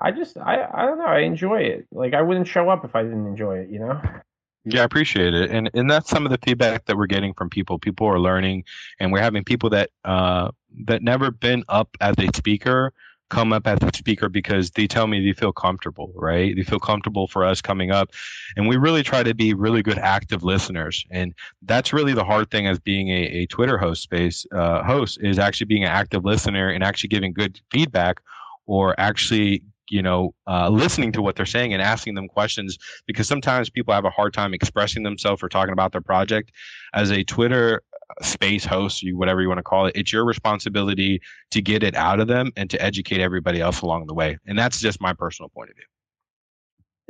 I just, I, I don't know, I enjoy it. Like I wouldn't show up if I didn't enjoy it, you know. Yeah, I appreciate it, and and that's some of the feedback that we're getting from people. People are learning, and we're having people that uh that never been up as a speaker come up as a speaker because they tell me they feel comfortable, right? They feel comfortable for us coming up. And we really try to be really good active listeners. And that's really the hard thing as being a, a Twitter host space uh, host is actually being an active listener and actually giving good feedback or actually you know uh, listening to what they're saying and asking them questions because sometimes people have a hard time expressing themselves or talking about their project as a twitter space host, you whatever you want to call it, it's your responsibility to get it out of them and to educate everybody else along the way. And that's just my personal point of view.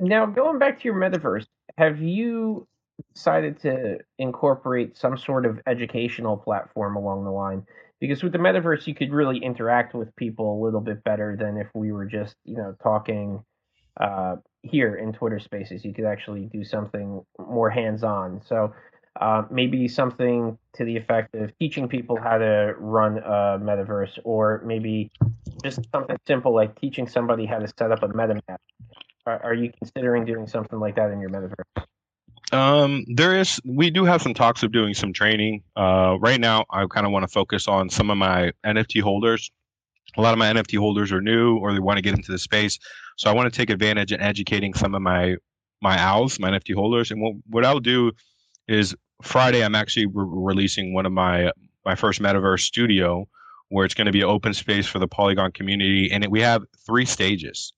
Now, going back to your metaverse, have you decided to incorporate some sort of educational platform along the line? Because with the metaverse, you could really interact with people a little bit better than if we were just, you know, talking uh, here in Twitter Spaces. You could actually do something more hands-on. So, uh, maybe something to the effect of teaching people how to run a metaverse, or maybe just something simple like teaching somebody how to set up a MetaMask. Are, are you considering doing something like that in your metaverse? Um, there is. We do have some talks of doing some training. Uh, right now, I kind of want to focus on some of my NFT holders. A lot of my NFT holders are new, or they want to get into the space. So I want to take advantage and educating some of my my owls, my NFT holders. And what what I'll do is Friday, I'm actually re- releasing one of my my first metaverse studio where it's going to be open space for the Polygon community. And it, we have three stages.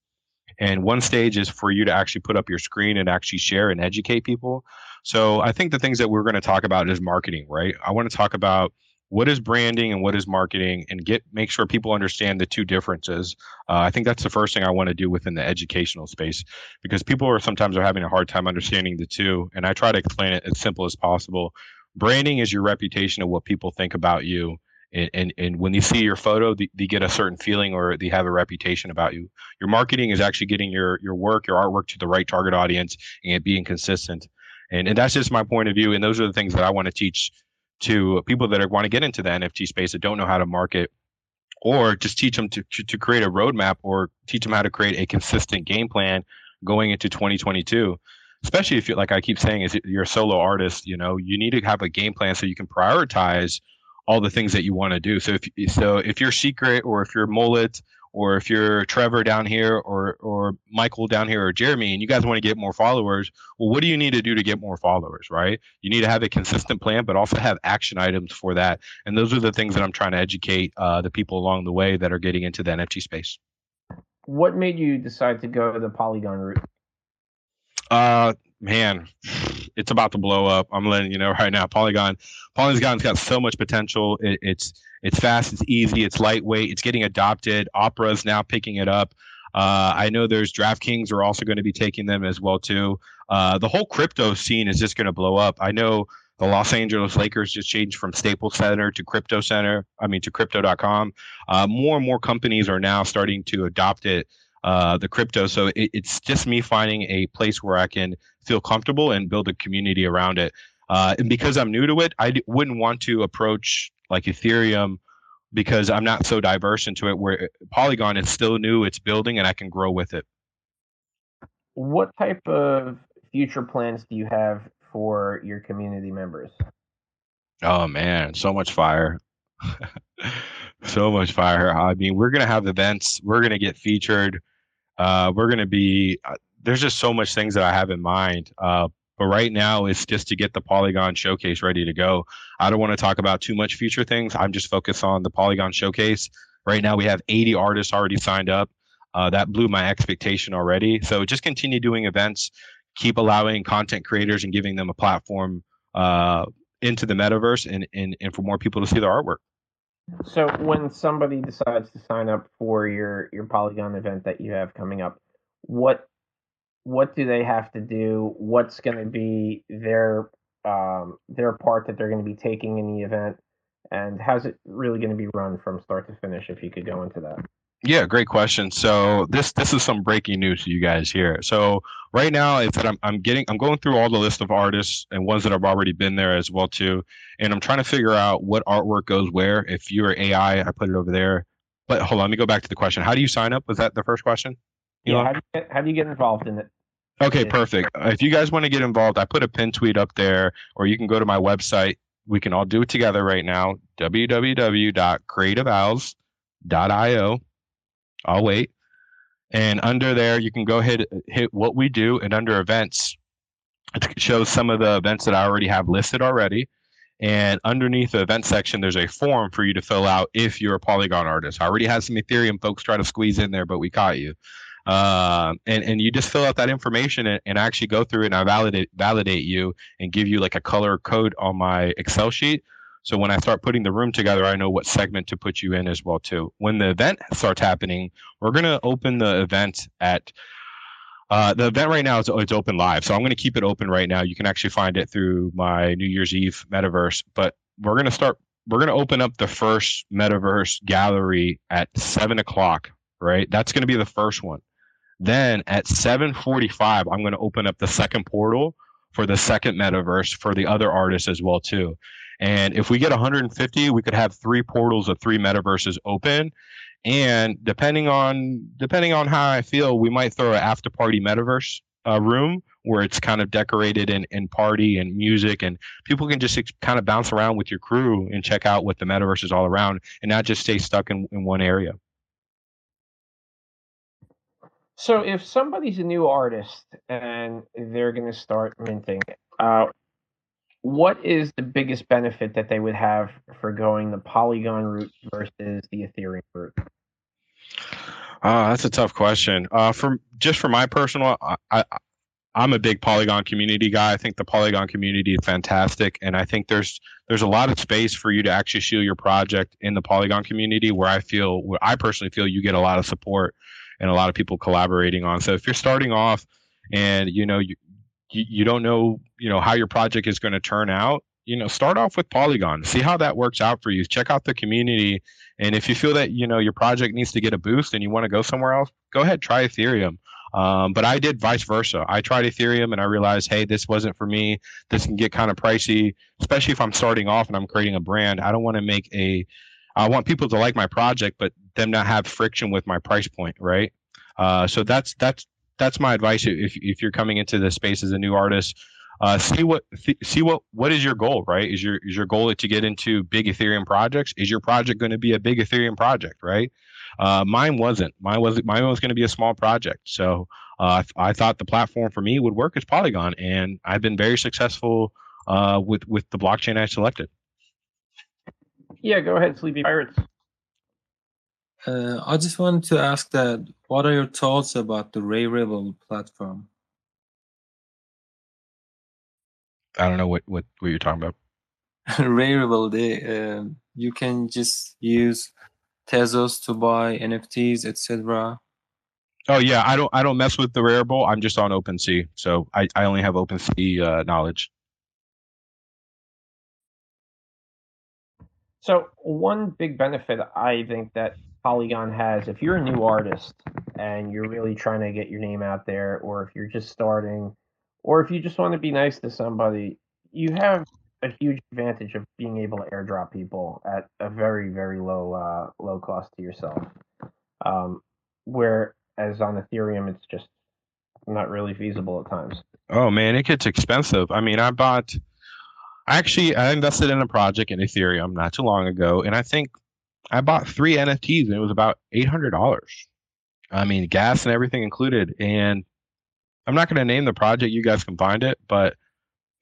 And one stage is for you to actually put up your screen and actually share and educate people. So I think the things that we're going to talk about is marketing, right? I want to talk about what is branding and what is marketing and get make sure people understand the two differences uh, i think that's the first thing i want to do within the educational space because people are sometimes are having a hard time understanding the two and i try to explain it as simple as possible branding is your reputation of what people think about you and, and, and when they see your photo they, they get a certain feeling or they have a reputation about you. Your marketing is actually getting your your work your artwork to the right target audience and being consistent. And, and that's just my point of view and those are the things that i want to teach to people that are, want to get into the nft space that don't know how to market or just teach them to, to, to create a roadmap or teach them how to create a consistent game plan going into 2022 especially if you like I keep saying is you're a solo artist, you know, you need to have a game plan so you can prioritize all the things that you want to do. So if so if you're secret or if you're mullet or if you're Trevor down here or or Michael down here or Jeremy and you guys want to get more followers, well what do you need to do to get more followers, right? You need to have a consistent plan but also have action items for that. And those are the things that I'm trying to educate uh, the people along the way that are getting into the NFT space. What made you decide to go the Polygon route? Uh, man, it's about to blow up. I'm letting you know right now. Polygon, Polygon's got so much potential. It, it's it's fast, it's easy, it's lightweight, it's getting adopted. Opera's now picking it up. Uh, I know there's DraftKings are also going to be taking them as well too. Uh, the whole crypto scene is just going to blow up. I know the Los Angeles Lakers just changed from Staples Center to Crypto Center. I mean to Crypto.com. Uh, more and more companies are now starting to adopt it uh, the crypto. So it, it's just me finding a place where I can feel comfortable and build a community around it. Uh, and because I'm new to it, I d- wouldn't want to approach like Ethereum because I'm not so diverse into it. Where Polygon is still new, it's building, and I can grow with it. What type of future plans do you have for your community members? Oh man, so much fire. so much fire. I mean, we're gonna have events. We're gonna get featured. Uh, we're to be, uh, there's just so much things that I have in mind. Uh, but right now, it's just to get the Polygon showcase ready to go. I don't want to talk about too much future things. I'm just focused on the Polygon showcase. Right now, we have 80 artists already signed up. Uh, that blew my expectation already. So just continue doing events, keep allowing content creators and giving them a platform uh, into the metaverse and, and, and for more people to see their artwork. So when somebody decides to sign up for your your Polygon event that you have coming up, what what do they have to do? What's going to be their um, their part that they're going to be taking in the event, and how's it really going to be run from start to finish? If you could go into that. Yeah, great question. So this this is some breaking news to you guys here. So right now, it's that I'm I'm getting I'm going through all the list of artists and ones that have already been there as well too, and I'm trying to figure out what artwork goes where. If you're AI, I put it over there. But hold on, let me go back to the question. How do you sign up? Was that the first question? Yeah. How do, you get, how do you get involved in it? Okay, perfect. If you guys want to get involved, I put a pin tweet up there, or you can go to my website. We can all do it together right now. www.creativeowls.io I'll wait. And under there, you can go ahead hit what we do, and under events, it shows some of the events that I already have listed already. And underneath the event section, there's a form for you to fill out if you're a Polygon artist. I already had some Ethereum folks try to squeeze in there, but we caught you. Uh, and and you just fill out that information and, and actually go through and I validate validate you and give you like a color code on my Excel sheet so when I start putting the room together, I know what segment to put you in as well too. When the event starts happening, we're gonna open the event at uh, the event right now is it's open live, so I'm going to keep it open right now. You can actually find it through my New Year's Eve metaverse, but we're going to start. We're going to open up the first metaverse gallery at seven o'clock. Right, that's going to be the first one. Then at 7:45, I'm going to open up the second portal for the second metaverse for the other artists as well too. And if we get 150, we could have three portals of three metaverses open. And depending on depending on how I feel, we might throw an after party metaverse uh, room where it's kind of decorated and, and party and music and people can just ex- kind of bounce around with your crew and check out what the metaverse is all around and not just stay stuck in, in one area. So if somebody's a new artist and they're going to start minting, uh, what is the biggest benefit that they would have for going the Polygon route versus the Ethereum route? Uh, that's a tough question. Uh, for just for my personal, I, I I'm a big Polygon community guy. I think the Polygon community is fantastic, and I think there's there's a lot of space for you to actually show your project in the Polygon community, where I feel, where I personally feel, you get a lot of support and a lot of people collaborating on. So if you're starting off and you know you you, you don't know you know how your project is going to turn out, you know start off with Polygon, see how that works out for you. Check out the community, and if you feel that you know your project needs to get a boost and you want to go somewhere else, go ahead try Ethereum. Um, but I did vice versa. I tried Ethereum and I realized, hey, this wasn't for me. This can get kind of pricey, especially if I'm starting off and I'm creating a brand. I don't want to make a, I want people to like my project, but them not have friction with my price point, right? Uh, so that's that's that's my advice if if you're coming into the space as a new artist. Uh, see what th- see what what is your goal, right? Is your is your goal to get into big Ethereum projects? Is your project going to be a big Ethereum project, right? Uh, mine wasn't. Mine was mine was going to be a small project. So uh, I thought the platform for me would work as Polygon, and I've been very successful uh, with with the blockchain I selected. Yeah, go ahead, Sleepy Pirates. Uh, I just wanted to ask that what are your thoughts about the Rarible platform? I don't know what what, what you're talking about. Rarible, they uh, you can just use Tezos to buy NFTs, etc. Oh yeah, I don't I don't mess with the Rarible. I'm just on OpenSea, so I, I only have OpenSea uh, knowledge. So one big benefit I think that Polygon has, if you're a new artist and you're really trying to get your name out there, or if you're just starting, or if you just want to be nice to somebody, you have a huge advantage of being able to airdrop people at a very very low uh, low cost to yourself. Um, whereas on Ethereum, it's just not really feasible at times. Oh man, it gets expensive. I mean, I bought. I actually, I invested in a project in Ethereum not too long ago, and I think I bought three NFTs, and it was about eight hundred dollars. I mean, gas and everything included. And I'm not going to name the project; you guys can find it. But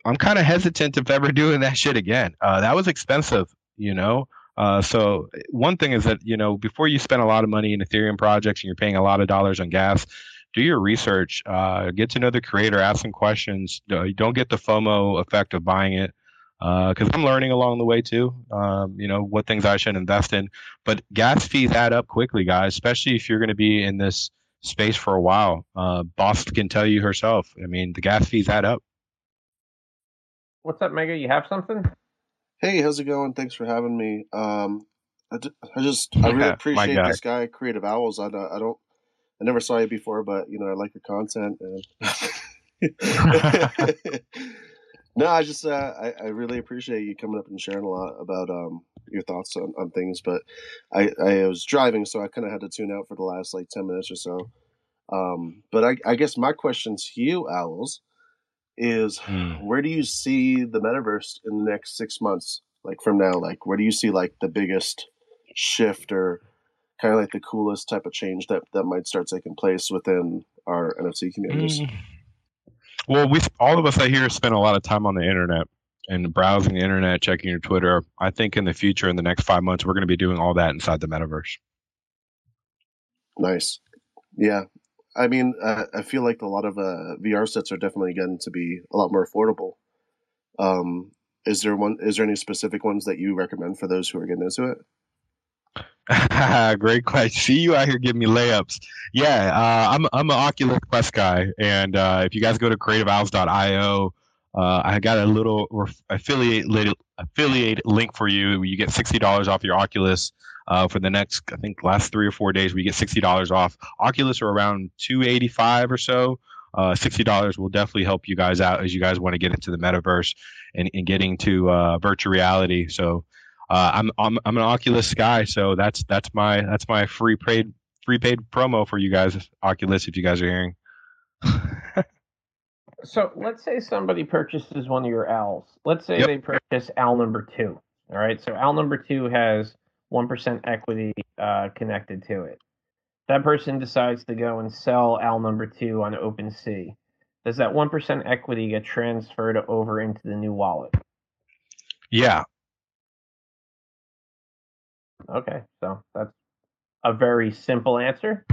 I'm kind of hesitant of ever doing that shit again. Uh, that was expensive, you know. Uh, so one thing is that you know before you spend a lot of money in Ethereum projects and you're paying a lot of dollars on gas, do your research, uh, get to know the creator, ask some questions. Don't get the FOMO effect of buying it because uh, I'm learning along the way too. Um, you know what things I should invest in, but gas fees add up quickly, guys. Especially if you're going to be in this space for a while. Uh, Boss can tell you herself. I mean, the gas fees add up. What's up, Mega? You have something? Hey, how's it going? Thanks for having me. Um, I, I just I really appreciate guy. this guy, Creative Owls. I, I don't I never saw you before, but you know I like your content. And no, I just uh, I, I really appreciate you coming up and sharing a lot about um, your thoughts on, on things. But I, I was driving, so I kind of had to tune out for the last like ten minutes or so. Um, but I, I guess my question to you, Owls, is mm. where do you see the metaverse in the next six months? Like from now, like where do you see like the biggest shift or kind of like the coolest type of change that that might start taking place within our NFT communities? Mm. Well, we all of us I hear spend a lot of time on the internet and browsing the internet, checking your Twitter. I think in the future, in the next five months, we're going to be doing all that inside the metaverse. Nice. Yeah. I mean, uh, I feel like a lot of uh, VR sets are definitely going to be a lot more affordable. Um, is there one? Is there any specific ones that you recommend for those who are getting into it? Great question. See you out here giving me layups. Yeah, uh, I'm I'm an Oculus Quest guy, and uh, if you guys go to creativeowls.io, uh, I got a little affiliate affiliate link for you. You get sixty dollars off your Oculus uh, for the next, I think, last three or four days. We get sixty dollars off. Oculus are around two eighty five or so. Uh, sixty dollars will definitely help you guys out as you guys want to get into the metaverse and, and getting to uh, virtual reality. So uh, I'm, I'm I'm an Oculus guy, so that's that's my that's my free paid free paid promo for you guys, Oculus, if you guys are hearing. so let's say somebody purchases one of your owls. Let's say yep. they purchase owl number two. All right, so owl number two has one percent equity uh, connected to it. That person decides to go and sell owl number two on OpenSea. Does that one percent equity get transferred over into the new wallet? Yeah, Okay, so that's a very simple answer.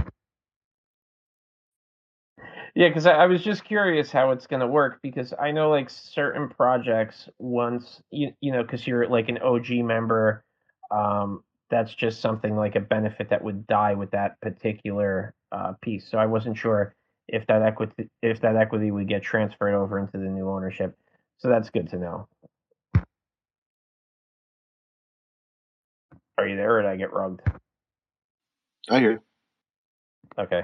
Yeah, because I, I was just curious how it's going to work because I know like certain projects once you you know because you're like an OG member, um, that's just something like a benefit that would die with that particular uh, piece. So I wasn't sure if that equity if that equity would get transferred over into the new ownership. So that's good to know. Are you there or did I get rugged? I hear you. Okay.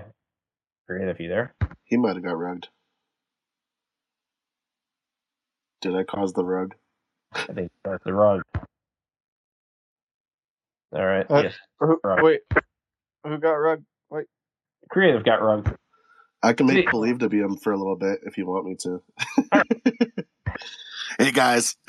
Creative, you there? he might have got rugged. Did I cause the rug? I think that's the rug. All right. Uh, yes. Who, Rug. wait, who got rug? Wait, Creative got rugged. I can make See- believe to be him for a little bit if you want me to. hey guys.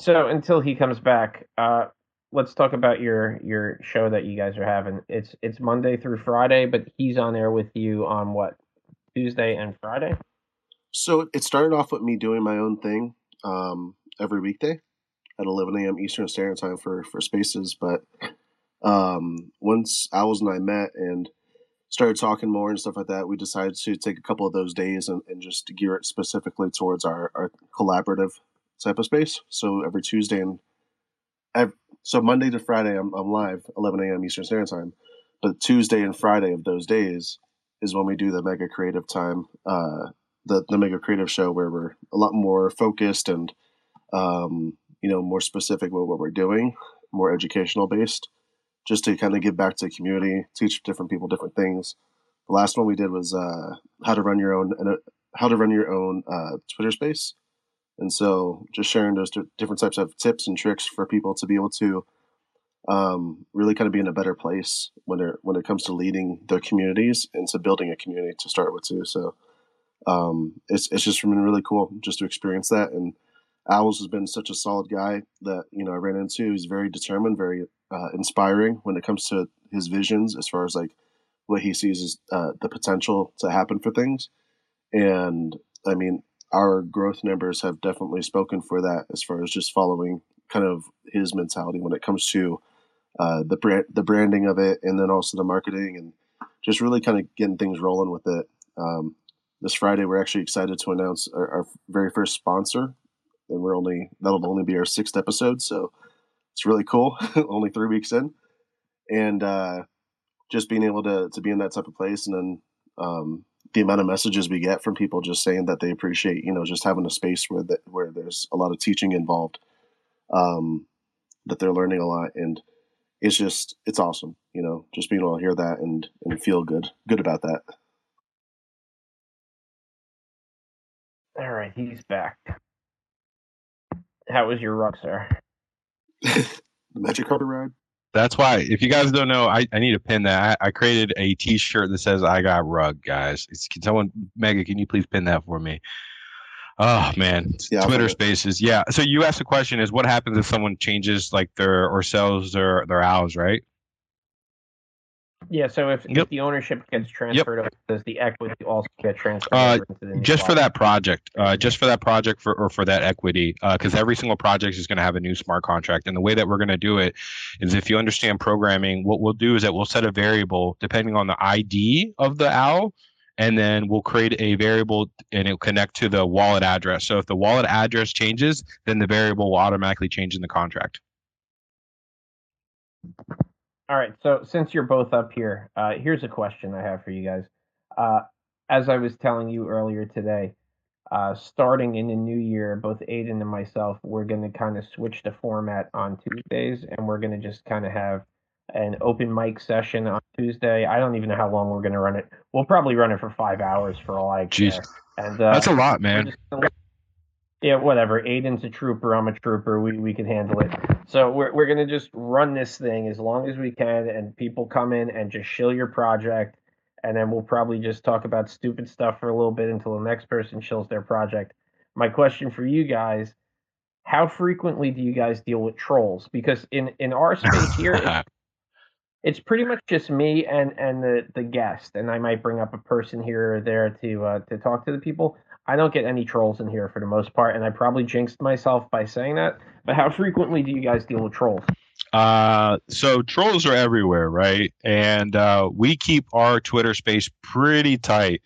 So until he comes back, uh, let's talk about your your show that you guys are having. It's it's Monday through Friday, but he's on there with you on what Tuesday and Friday. so it started off with me doing my own thing um, every weekday at 11 a.m. Eastern Standard Time for for Spaces. But um, once Owls and I met and started talking more and stuff like that, we decided to take a couple of those days and, and just gear it specifically towards our, our collaborative type of space. So every Tuesday and ev- so Monday to Friday, I'm, I'm live 11 a.m. Eastern Standard Time. But Tuesday and Friday of those days is when we do the mega creative time, uh, the the mega creative show where we're a lot more focused and um, you know more specific with what we're doing, more educational based, just to kind of give back to the community, teach different people different things. The last one we did was uh, how to run your own how to run your own uh, Twitter space, and so just sharing those different types of tips and tricks for people to be able to um, really kind of be in a better place when it when it comes to leading their communities and to building a community to start with too. So um, it's it's just been really cool just to experience that. And Owls has been such a solid guy that you know I ran into. He's very determined, very uh, inspiring when it comes to his visions as far as like what he sees as uh, the potential to happen for things. And I mean, our growth numbers have definitely spoken for that as far as just following kind of his mentality when it comes to uh, the brand, the branding of it, and then also the marketing, and just really kind of getting things rolling with it. Um, this Friday, we're actually excited to announce our, our very first sponsor, and we're only that'll only be our sixth episode, so it's really cool. only three weeks in, and uh, just being able to to be in that type of place, and then um, the amount of messages we get from people just saying that they appreciate, you know, just having a space where that where there's a lot of teaching involved, um, that they're learning a lot, and it's just it's awesome, you know, just being able to hear that and and feel good good about that. All right, he's back. How was your rock sir? the magic carpet ride. That's why, if you guys don't know, I, I need to pin that. I, I created a T-shirt that says "I got rug," guys. It's, can someone, Mega, can you please pin that for me? Oh man, Yeah, Twitter. Spaces. Yeah. So you asked the question: Is what happens if someone changes like their or sells their their owls, right? Yeah, so if, Yep. if the ownership gets transferred, over, does the equity also get transferred Uh, over into the new just for that project uh, just for that project for or for that equity because every single project is going to have a new smart contract and the way that we're going to do it is if you understand programming what we'll do is that we'll set a variable depending on the id of the owl and then we'll create a variable and it'll connect to the wallet address. So if the wallet address changes then the variable will automatically change in the contract All right, so since you're both up here, uh, here's a question I have for you guys. Uh, as I was telling you earlier today, uh, starting in the new year, both Aiden and myself, we're going to kind of switch the format on Tuesdays, and we're going to just kind of have an open mic session on Tuesday. I don't even know how long we're going to run it. We'll probably run it for five hours for all I care. Jeez. And uh, that's a lot man Yeah, whatever. Aiden's a trooper. I'm a trooper. We we can handle it. So we're we're gonna just run this thing as long as we can, and people come in and just shill your project, and then we'll probably just talk about stupid stuff for a little bit until the next person shills their project. My question for you guys: How frequently do you guys deal with trolls? Because in in our space here, it's it's pretty much just me and and the the guest and i might bring up a person here or there to uh, to talk to the people i don't get any trolls in here for the most part and i probably jinxed myself by saying that but how frequently do you guys deal with trolls Uh, so trolls are everywhere, right? And uh, we keep our Twitter space pretty tight.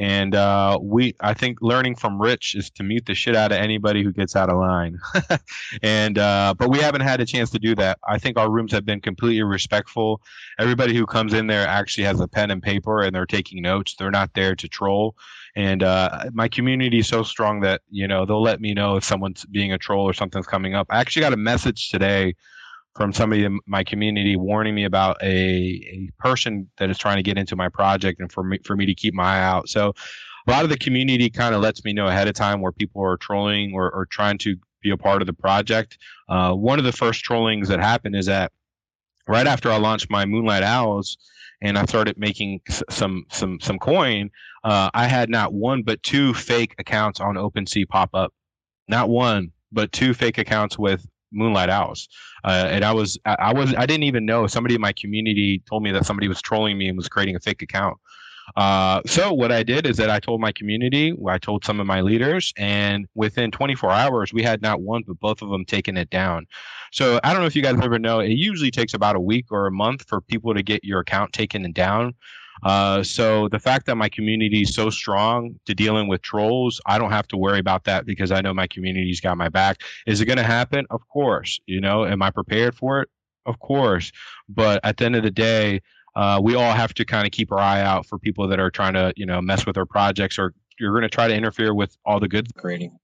And uh, we, I think, learning from Rich is to mute the shit out of anybody who gets out of line. and uh, but we haven't had a chance to do that. I think our rooms have been completely respectful. Everybody who comes in there actually has a pen and paper, and they're taking notes. They're not there to troll. And uh, my community is so strong that you know they'll let me know if someone's being a troll or something's coming up. I actually got a message today from somebody in my community warning me about a, a person that is trying to get into my project and for me for me to keep my eye out. So a lot of the community kind of lets me know ahead of time where people are trolling or, or trying to be a part of the project. Uh, one of the first trollings that happened is that right after I launched my Moonlight Owls and I started making some some some coin, uh, I had not one but two fake accounts on OpenSea pop up. Not one, but two fake accounts with Moonlight Owls. Uh, and I was, I was, I didn't even know. Somebody in my community told me that somebody was trolling me and was creating a fake account. Uh, so what I did is that I told my community, I told some of my leaders, and within 24 hours, we had not one but both of them taking it down. So I don't know if you guys ever know, it usually takes about a week or a month for people to get your account taken and down. Uh, so the fact that my community is so strong to dealing with trolls, I don't have to worry about that because I know my community's got my back. Is it going to happen? Of course. You know, am I prepared for it? Of course. But at the end of the day, uh, we all have to kind of keep our eye out for people that are trying to, you know, mess with our projects or you're going to try to interfere with all the good creating.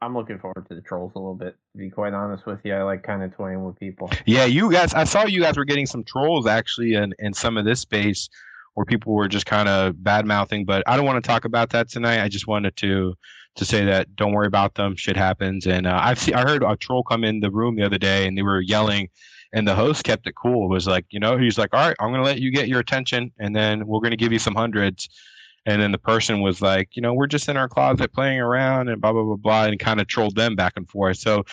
I'm looking forward to the trolls a little bit. To be quite honest with you, I like kind of toying with people. Yeah, you guys. I saw you guys were getting some trolls actually in in some of this space where people were just kind of bad mouthing. But I don't want to talk about that tonight. I just wanted to to say that don't worry about them. Shit happens. And uh, I've seen I heard a troll come in the room the other day and they were yelling. And the host kept it cool. It was like, you know, he's like, all right, I'm to let you get your attention, and then we're to give you some hundreds and then the person was like, you know, we're just in our closet playing around and blah blah blah blah, and kind of trolled them back and forth. So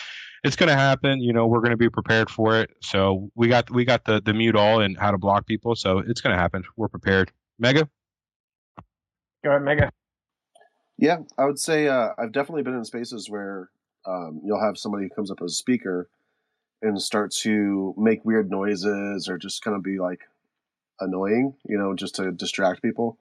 it's going to happen. You know, we're going to be prepared for it. So we got we got the the mute all and how to block people. So it's going to happen. We're prepared. Mega. Go ahead, Mega. Yeah, I would say uh, I've definitely been in spaces where um, you'll have somebody who comes up as a speaker and start to make weird noises or just kind of be like annoying, you know, just to distract people.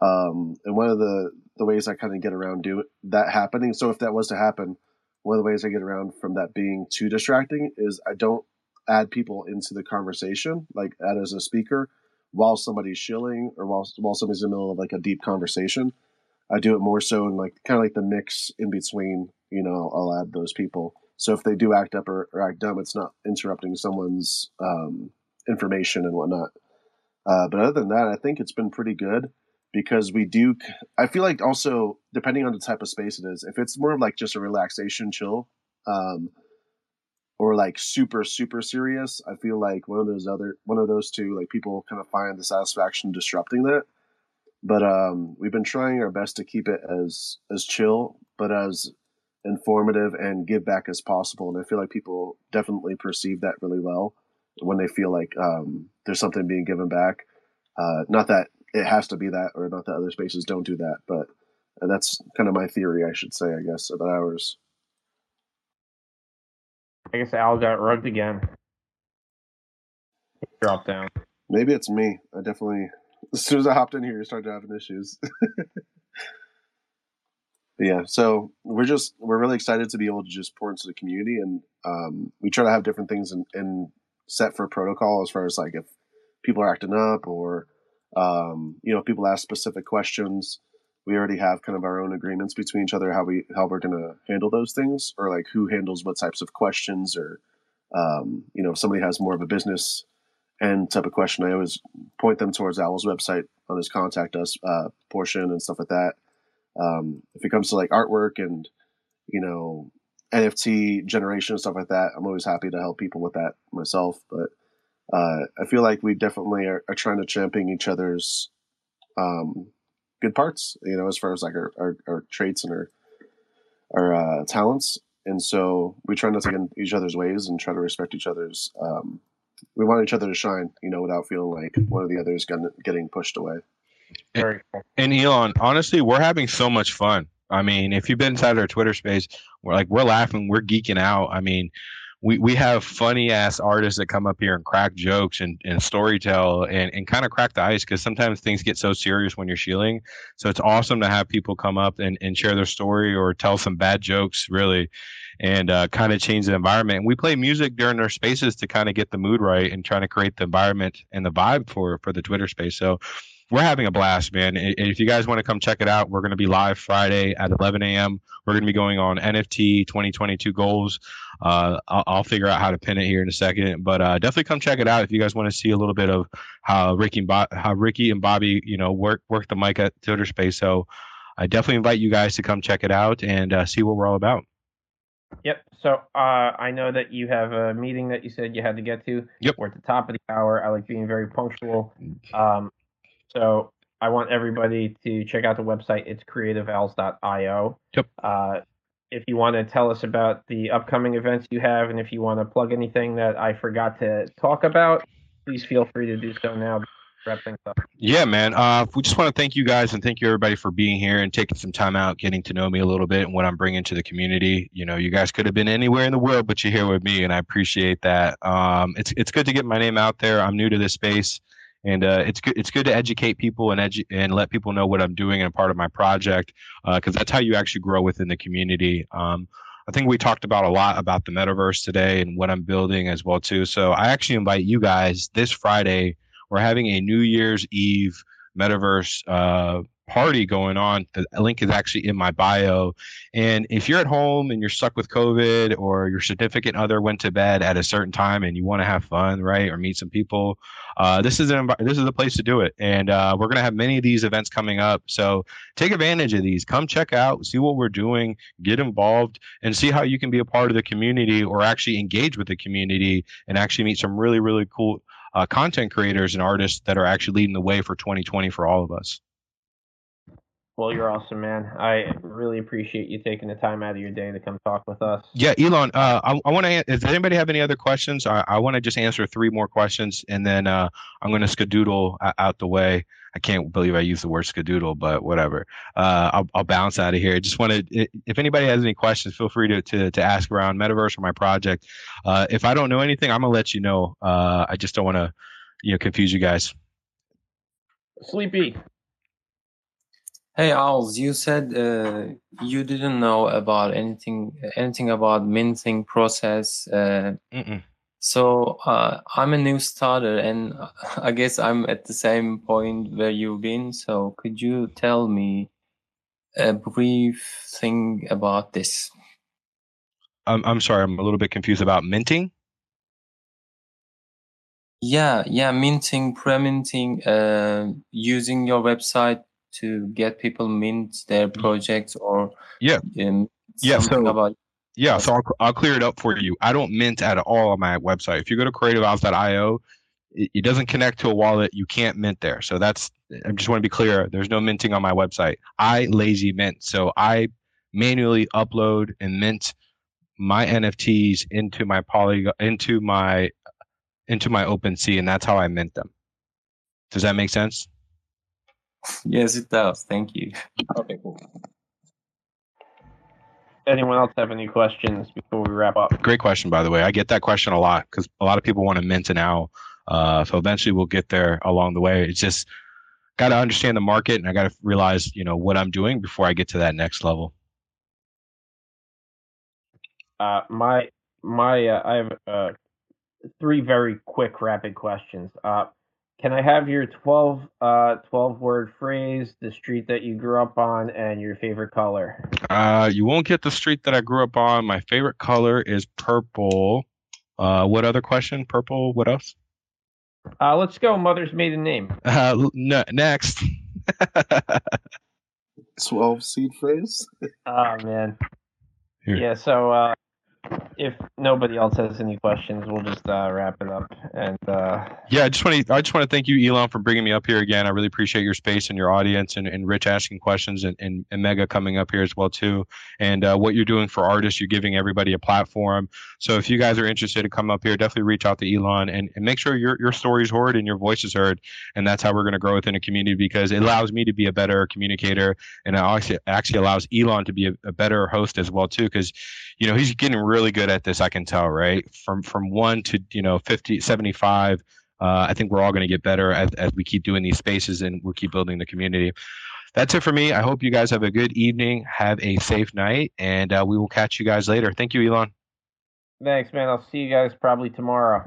Um, and one of the, the ways I kind of get around do that happening. So if that was to happen, one of the ways I get around from that being too distracting is I don't add people into the conversation, like add as a speaker while somebody's shilling or while, while somebody's in the middle of like a deep conversation. I do it more so in like kind of like the mix in between, you know, I'll add those people. So if they do act up or, or act dumb, it's not interrupting someone's um, information and whatnot. Uh, but other than that, I think it's been pretty good because we do i feel like also depending on the type of space it is if it's more of like just a relaxation chill um or like super super serious i feel like one of those other one of those two like people kind of find the satisfaction disrupting that. But um we've been trying our best to keep it as as chill but as informative and give back as possible and i feel like people definitely perceive that really well when they feel like um there's something being given back. Uh not that it has to be that, or not that other spaces don't do that. But that's kind of my theory, I should say, I guess, about ours. I guess Al got rugged again. Drop down. Maybe it's me. I definitely, as soon as I hopped in here, you started having issues. yeah, so we're just we're really excited to be able to just pour into the community, and um, we try to have different things in, in set for protocol as far as like if people are acting up or um, you know, if people ask specific questions, we already have kind of our own agreements between each other how we how we're going to handle those things, or like who handles what types of questions, or um, you know, if somebody has more of a business and type of question, I always point them towards Owl's website on his contact us uh, portion and stuff like that. Um, if it comes to like artwork and you know NFT generation and stuff like that, I'm always happy to help people with that myself. But uh, I feel like we definitely are, are trying to champion each other's um, good parts, you know, as far as like our, our, our traits and our our uh, talents. And so we try not to get in each other's ways and try to respect each other's. Um, we want each other to shine, you know, without feeling like one of the others getting pushed away. And, and Elon, honestly, we're having so much fun. I mean, if you've been inside our Twitter space, we're like we're laughing, we're geeking out. I mean, we, we have funny ass artists that come up here and crack jokes and, and storytell and, and kind of crack the ice because sometimes things get so serious when you're shilling. So it's awesome to have people come up and, and share their story or tell some bad jokes, really, and uh, kind of change the environment. And we play music during our spaces to kind of get the mood right and trying to create the environment and the vibe for for the Twitter space. So we're having a blast, man. And if you guys want to come check it out, we're going to be live Friday at 11 a.m. We're going to be going on NFT 2022 goals. Uh, I'll, I'll, figure out how to pin it here in a second, but uh, definitely come check it out if you guys want to see a little bit of how Ricky and Bo- how Ricky and Bobby, you know, work work the mic at Twitter Space. So I definitely invite you guys to come check it out and uh, see what we're all about. Yep. So uh, I know that you have a meeting that you said you had to get to. Yep. We're at the top of the hour. I like being very punctual. Um, so I want everybody to check out the website. It's creativeowls.io. Yep. Uh, if you want to tell us about the upcoming events you have, and if you want to plug anything that I forgot to talk about, please feel free to do so now. Wrap things up. Yeah, man. Uh, we just want to thank you guys and thank you everybody for being here and taking some time out, getting to know me a little bit and what I'm bringing to the community. You know, you guys could have been anywhere in the world, but you're here with me, and I appreciate that. Um, it's it's good to get my name out there. I'm new to this space and uh, it's good. It's good to educate people and edu- and let people know what I'm doing and part of my project, because uh, that's how you actually grow within the community. Um, I think we talked about a lot about the metaverse today and what I'm building as well too. So I actually invite you guys this Friday. We're having a New Year's Eve metaverse uh, party going on. The link is actually in my bio. And if you're at home and you're stuck with COVID or your significant other went to bed at a certain time and you want to have fun, right, or meet some people, uh, this is an this is the place to do it. And uh, we're gonna have many of these events coming up. So take advantage of these. Come check out, see what we're doing, get involved, and see how you can be a part of the community or actually engage with the community and actually meet some really really cool. Uh, content creators and artists that are actually leading the way for 2020 for all of us. Well, you're awesome, man. I really appreciate you taking the time out of your day to come talk with us. Yeah, Elon. Uh, I, I want to. Does anybody have any other questions? I, I want to just answer three more questions, and then uh, I'm going to skadoodle out the way. I can't believe I used the word skadoodle, but whatever. Uh, I'll, I'll bounce out of here. Just want to. If anybody has any questions, feel free to to, to ask around Metaverse or my project. Uh, if I don't know anything, I'm gonna let you know. Uh, I just don't want to, you know, confuse you guys. Sleepy. Hey Owls, you said uh, you didn't know about anything anything about minting process. Uh, so uh, I'm a new starter, and I guess I'm at the same point where you've been. So could you tell me a brief thing about this? I'm I'm sorry, I'm a little bit confused about minting. Yeah, yeah, minting, pre-minting, uh, using your website to get people mint their projects or yeah. um, yeah so about yeah so I'll, I'll clear it up for you. I don't mint at all on my website. If you go to creativeowls.io it, it doesn't connect to a wallet. You can't mint there. So that's i just want to be clear. There's no minting on my website. I lazy mint. So i manually upload and mint my nfts into my polygon into my into my OpenSea, and that's how I mint them. Does that make sense? Yes, it does. Thank you. Okay, cool. Anyone else have any questions before we wrap up? Great question, by the way. I get that question a lot because a lot of people want to mint an owl. Uh, so eventually we'll get there along the way. It's just got to understand the market and I got to realize, you know, what I'm doing before I get to that next level. Uh, my my uh, I have uh, three very quick rapid questions. Can I have your 12, uh, 12 word phrase, the street that you grew up on, and your favorite color? Uh, you won't get the street that I grew up on. My favorite color is purple. Uh, what other question? Purple. What else? Uh, let's go. Mother's maiden name. Uh, n- next. 12 seed phrase? oh, man. Here. Yeah, so uh, if nobody else has any questions, we'll just uh, wrap it up. And uh, yeah, I just want to I just want to thank you, Elon, for bringing me up here again. I really appreciate your space and your audience, and, and Rich asking questions, and, and, and Mega coming up here as well too. And uh, what you're doing for artists, you're giving everybody a platform. So if you guys are interested to come up here, definitely reach out to Elon and, and make sure your your story's heard and your voice is heard. And that's how we're going to grow within a community because it allows me to be a better communicator, and it actually actually allows Elon to be a, a better host as well too. Because you know, he's getting really good at this. I can tell, right? From from one to you know 50, 75. Uh, I think we're all going to get better as, as we keep doing these spaces and we keep building the community. That's it for me. I hope you guys have a good evening. Have a safe night, and uh, we will catch you guys later. Thank you, Elon. Thanks, man. I'll see you guys probably tomorrow.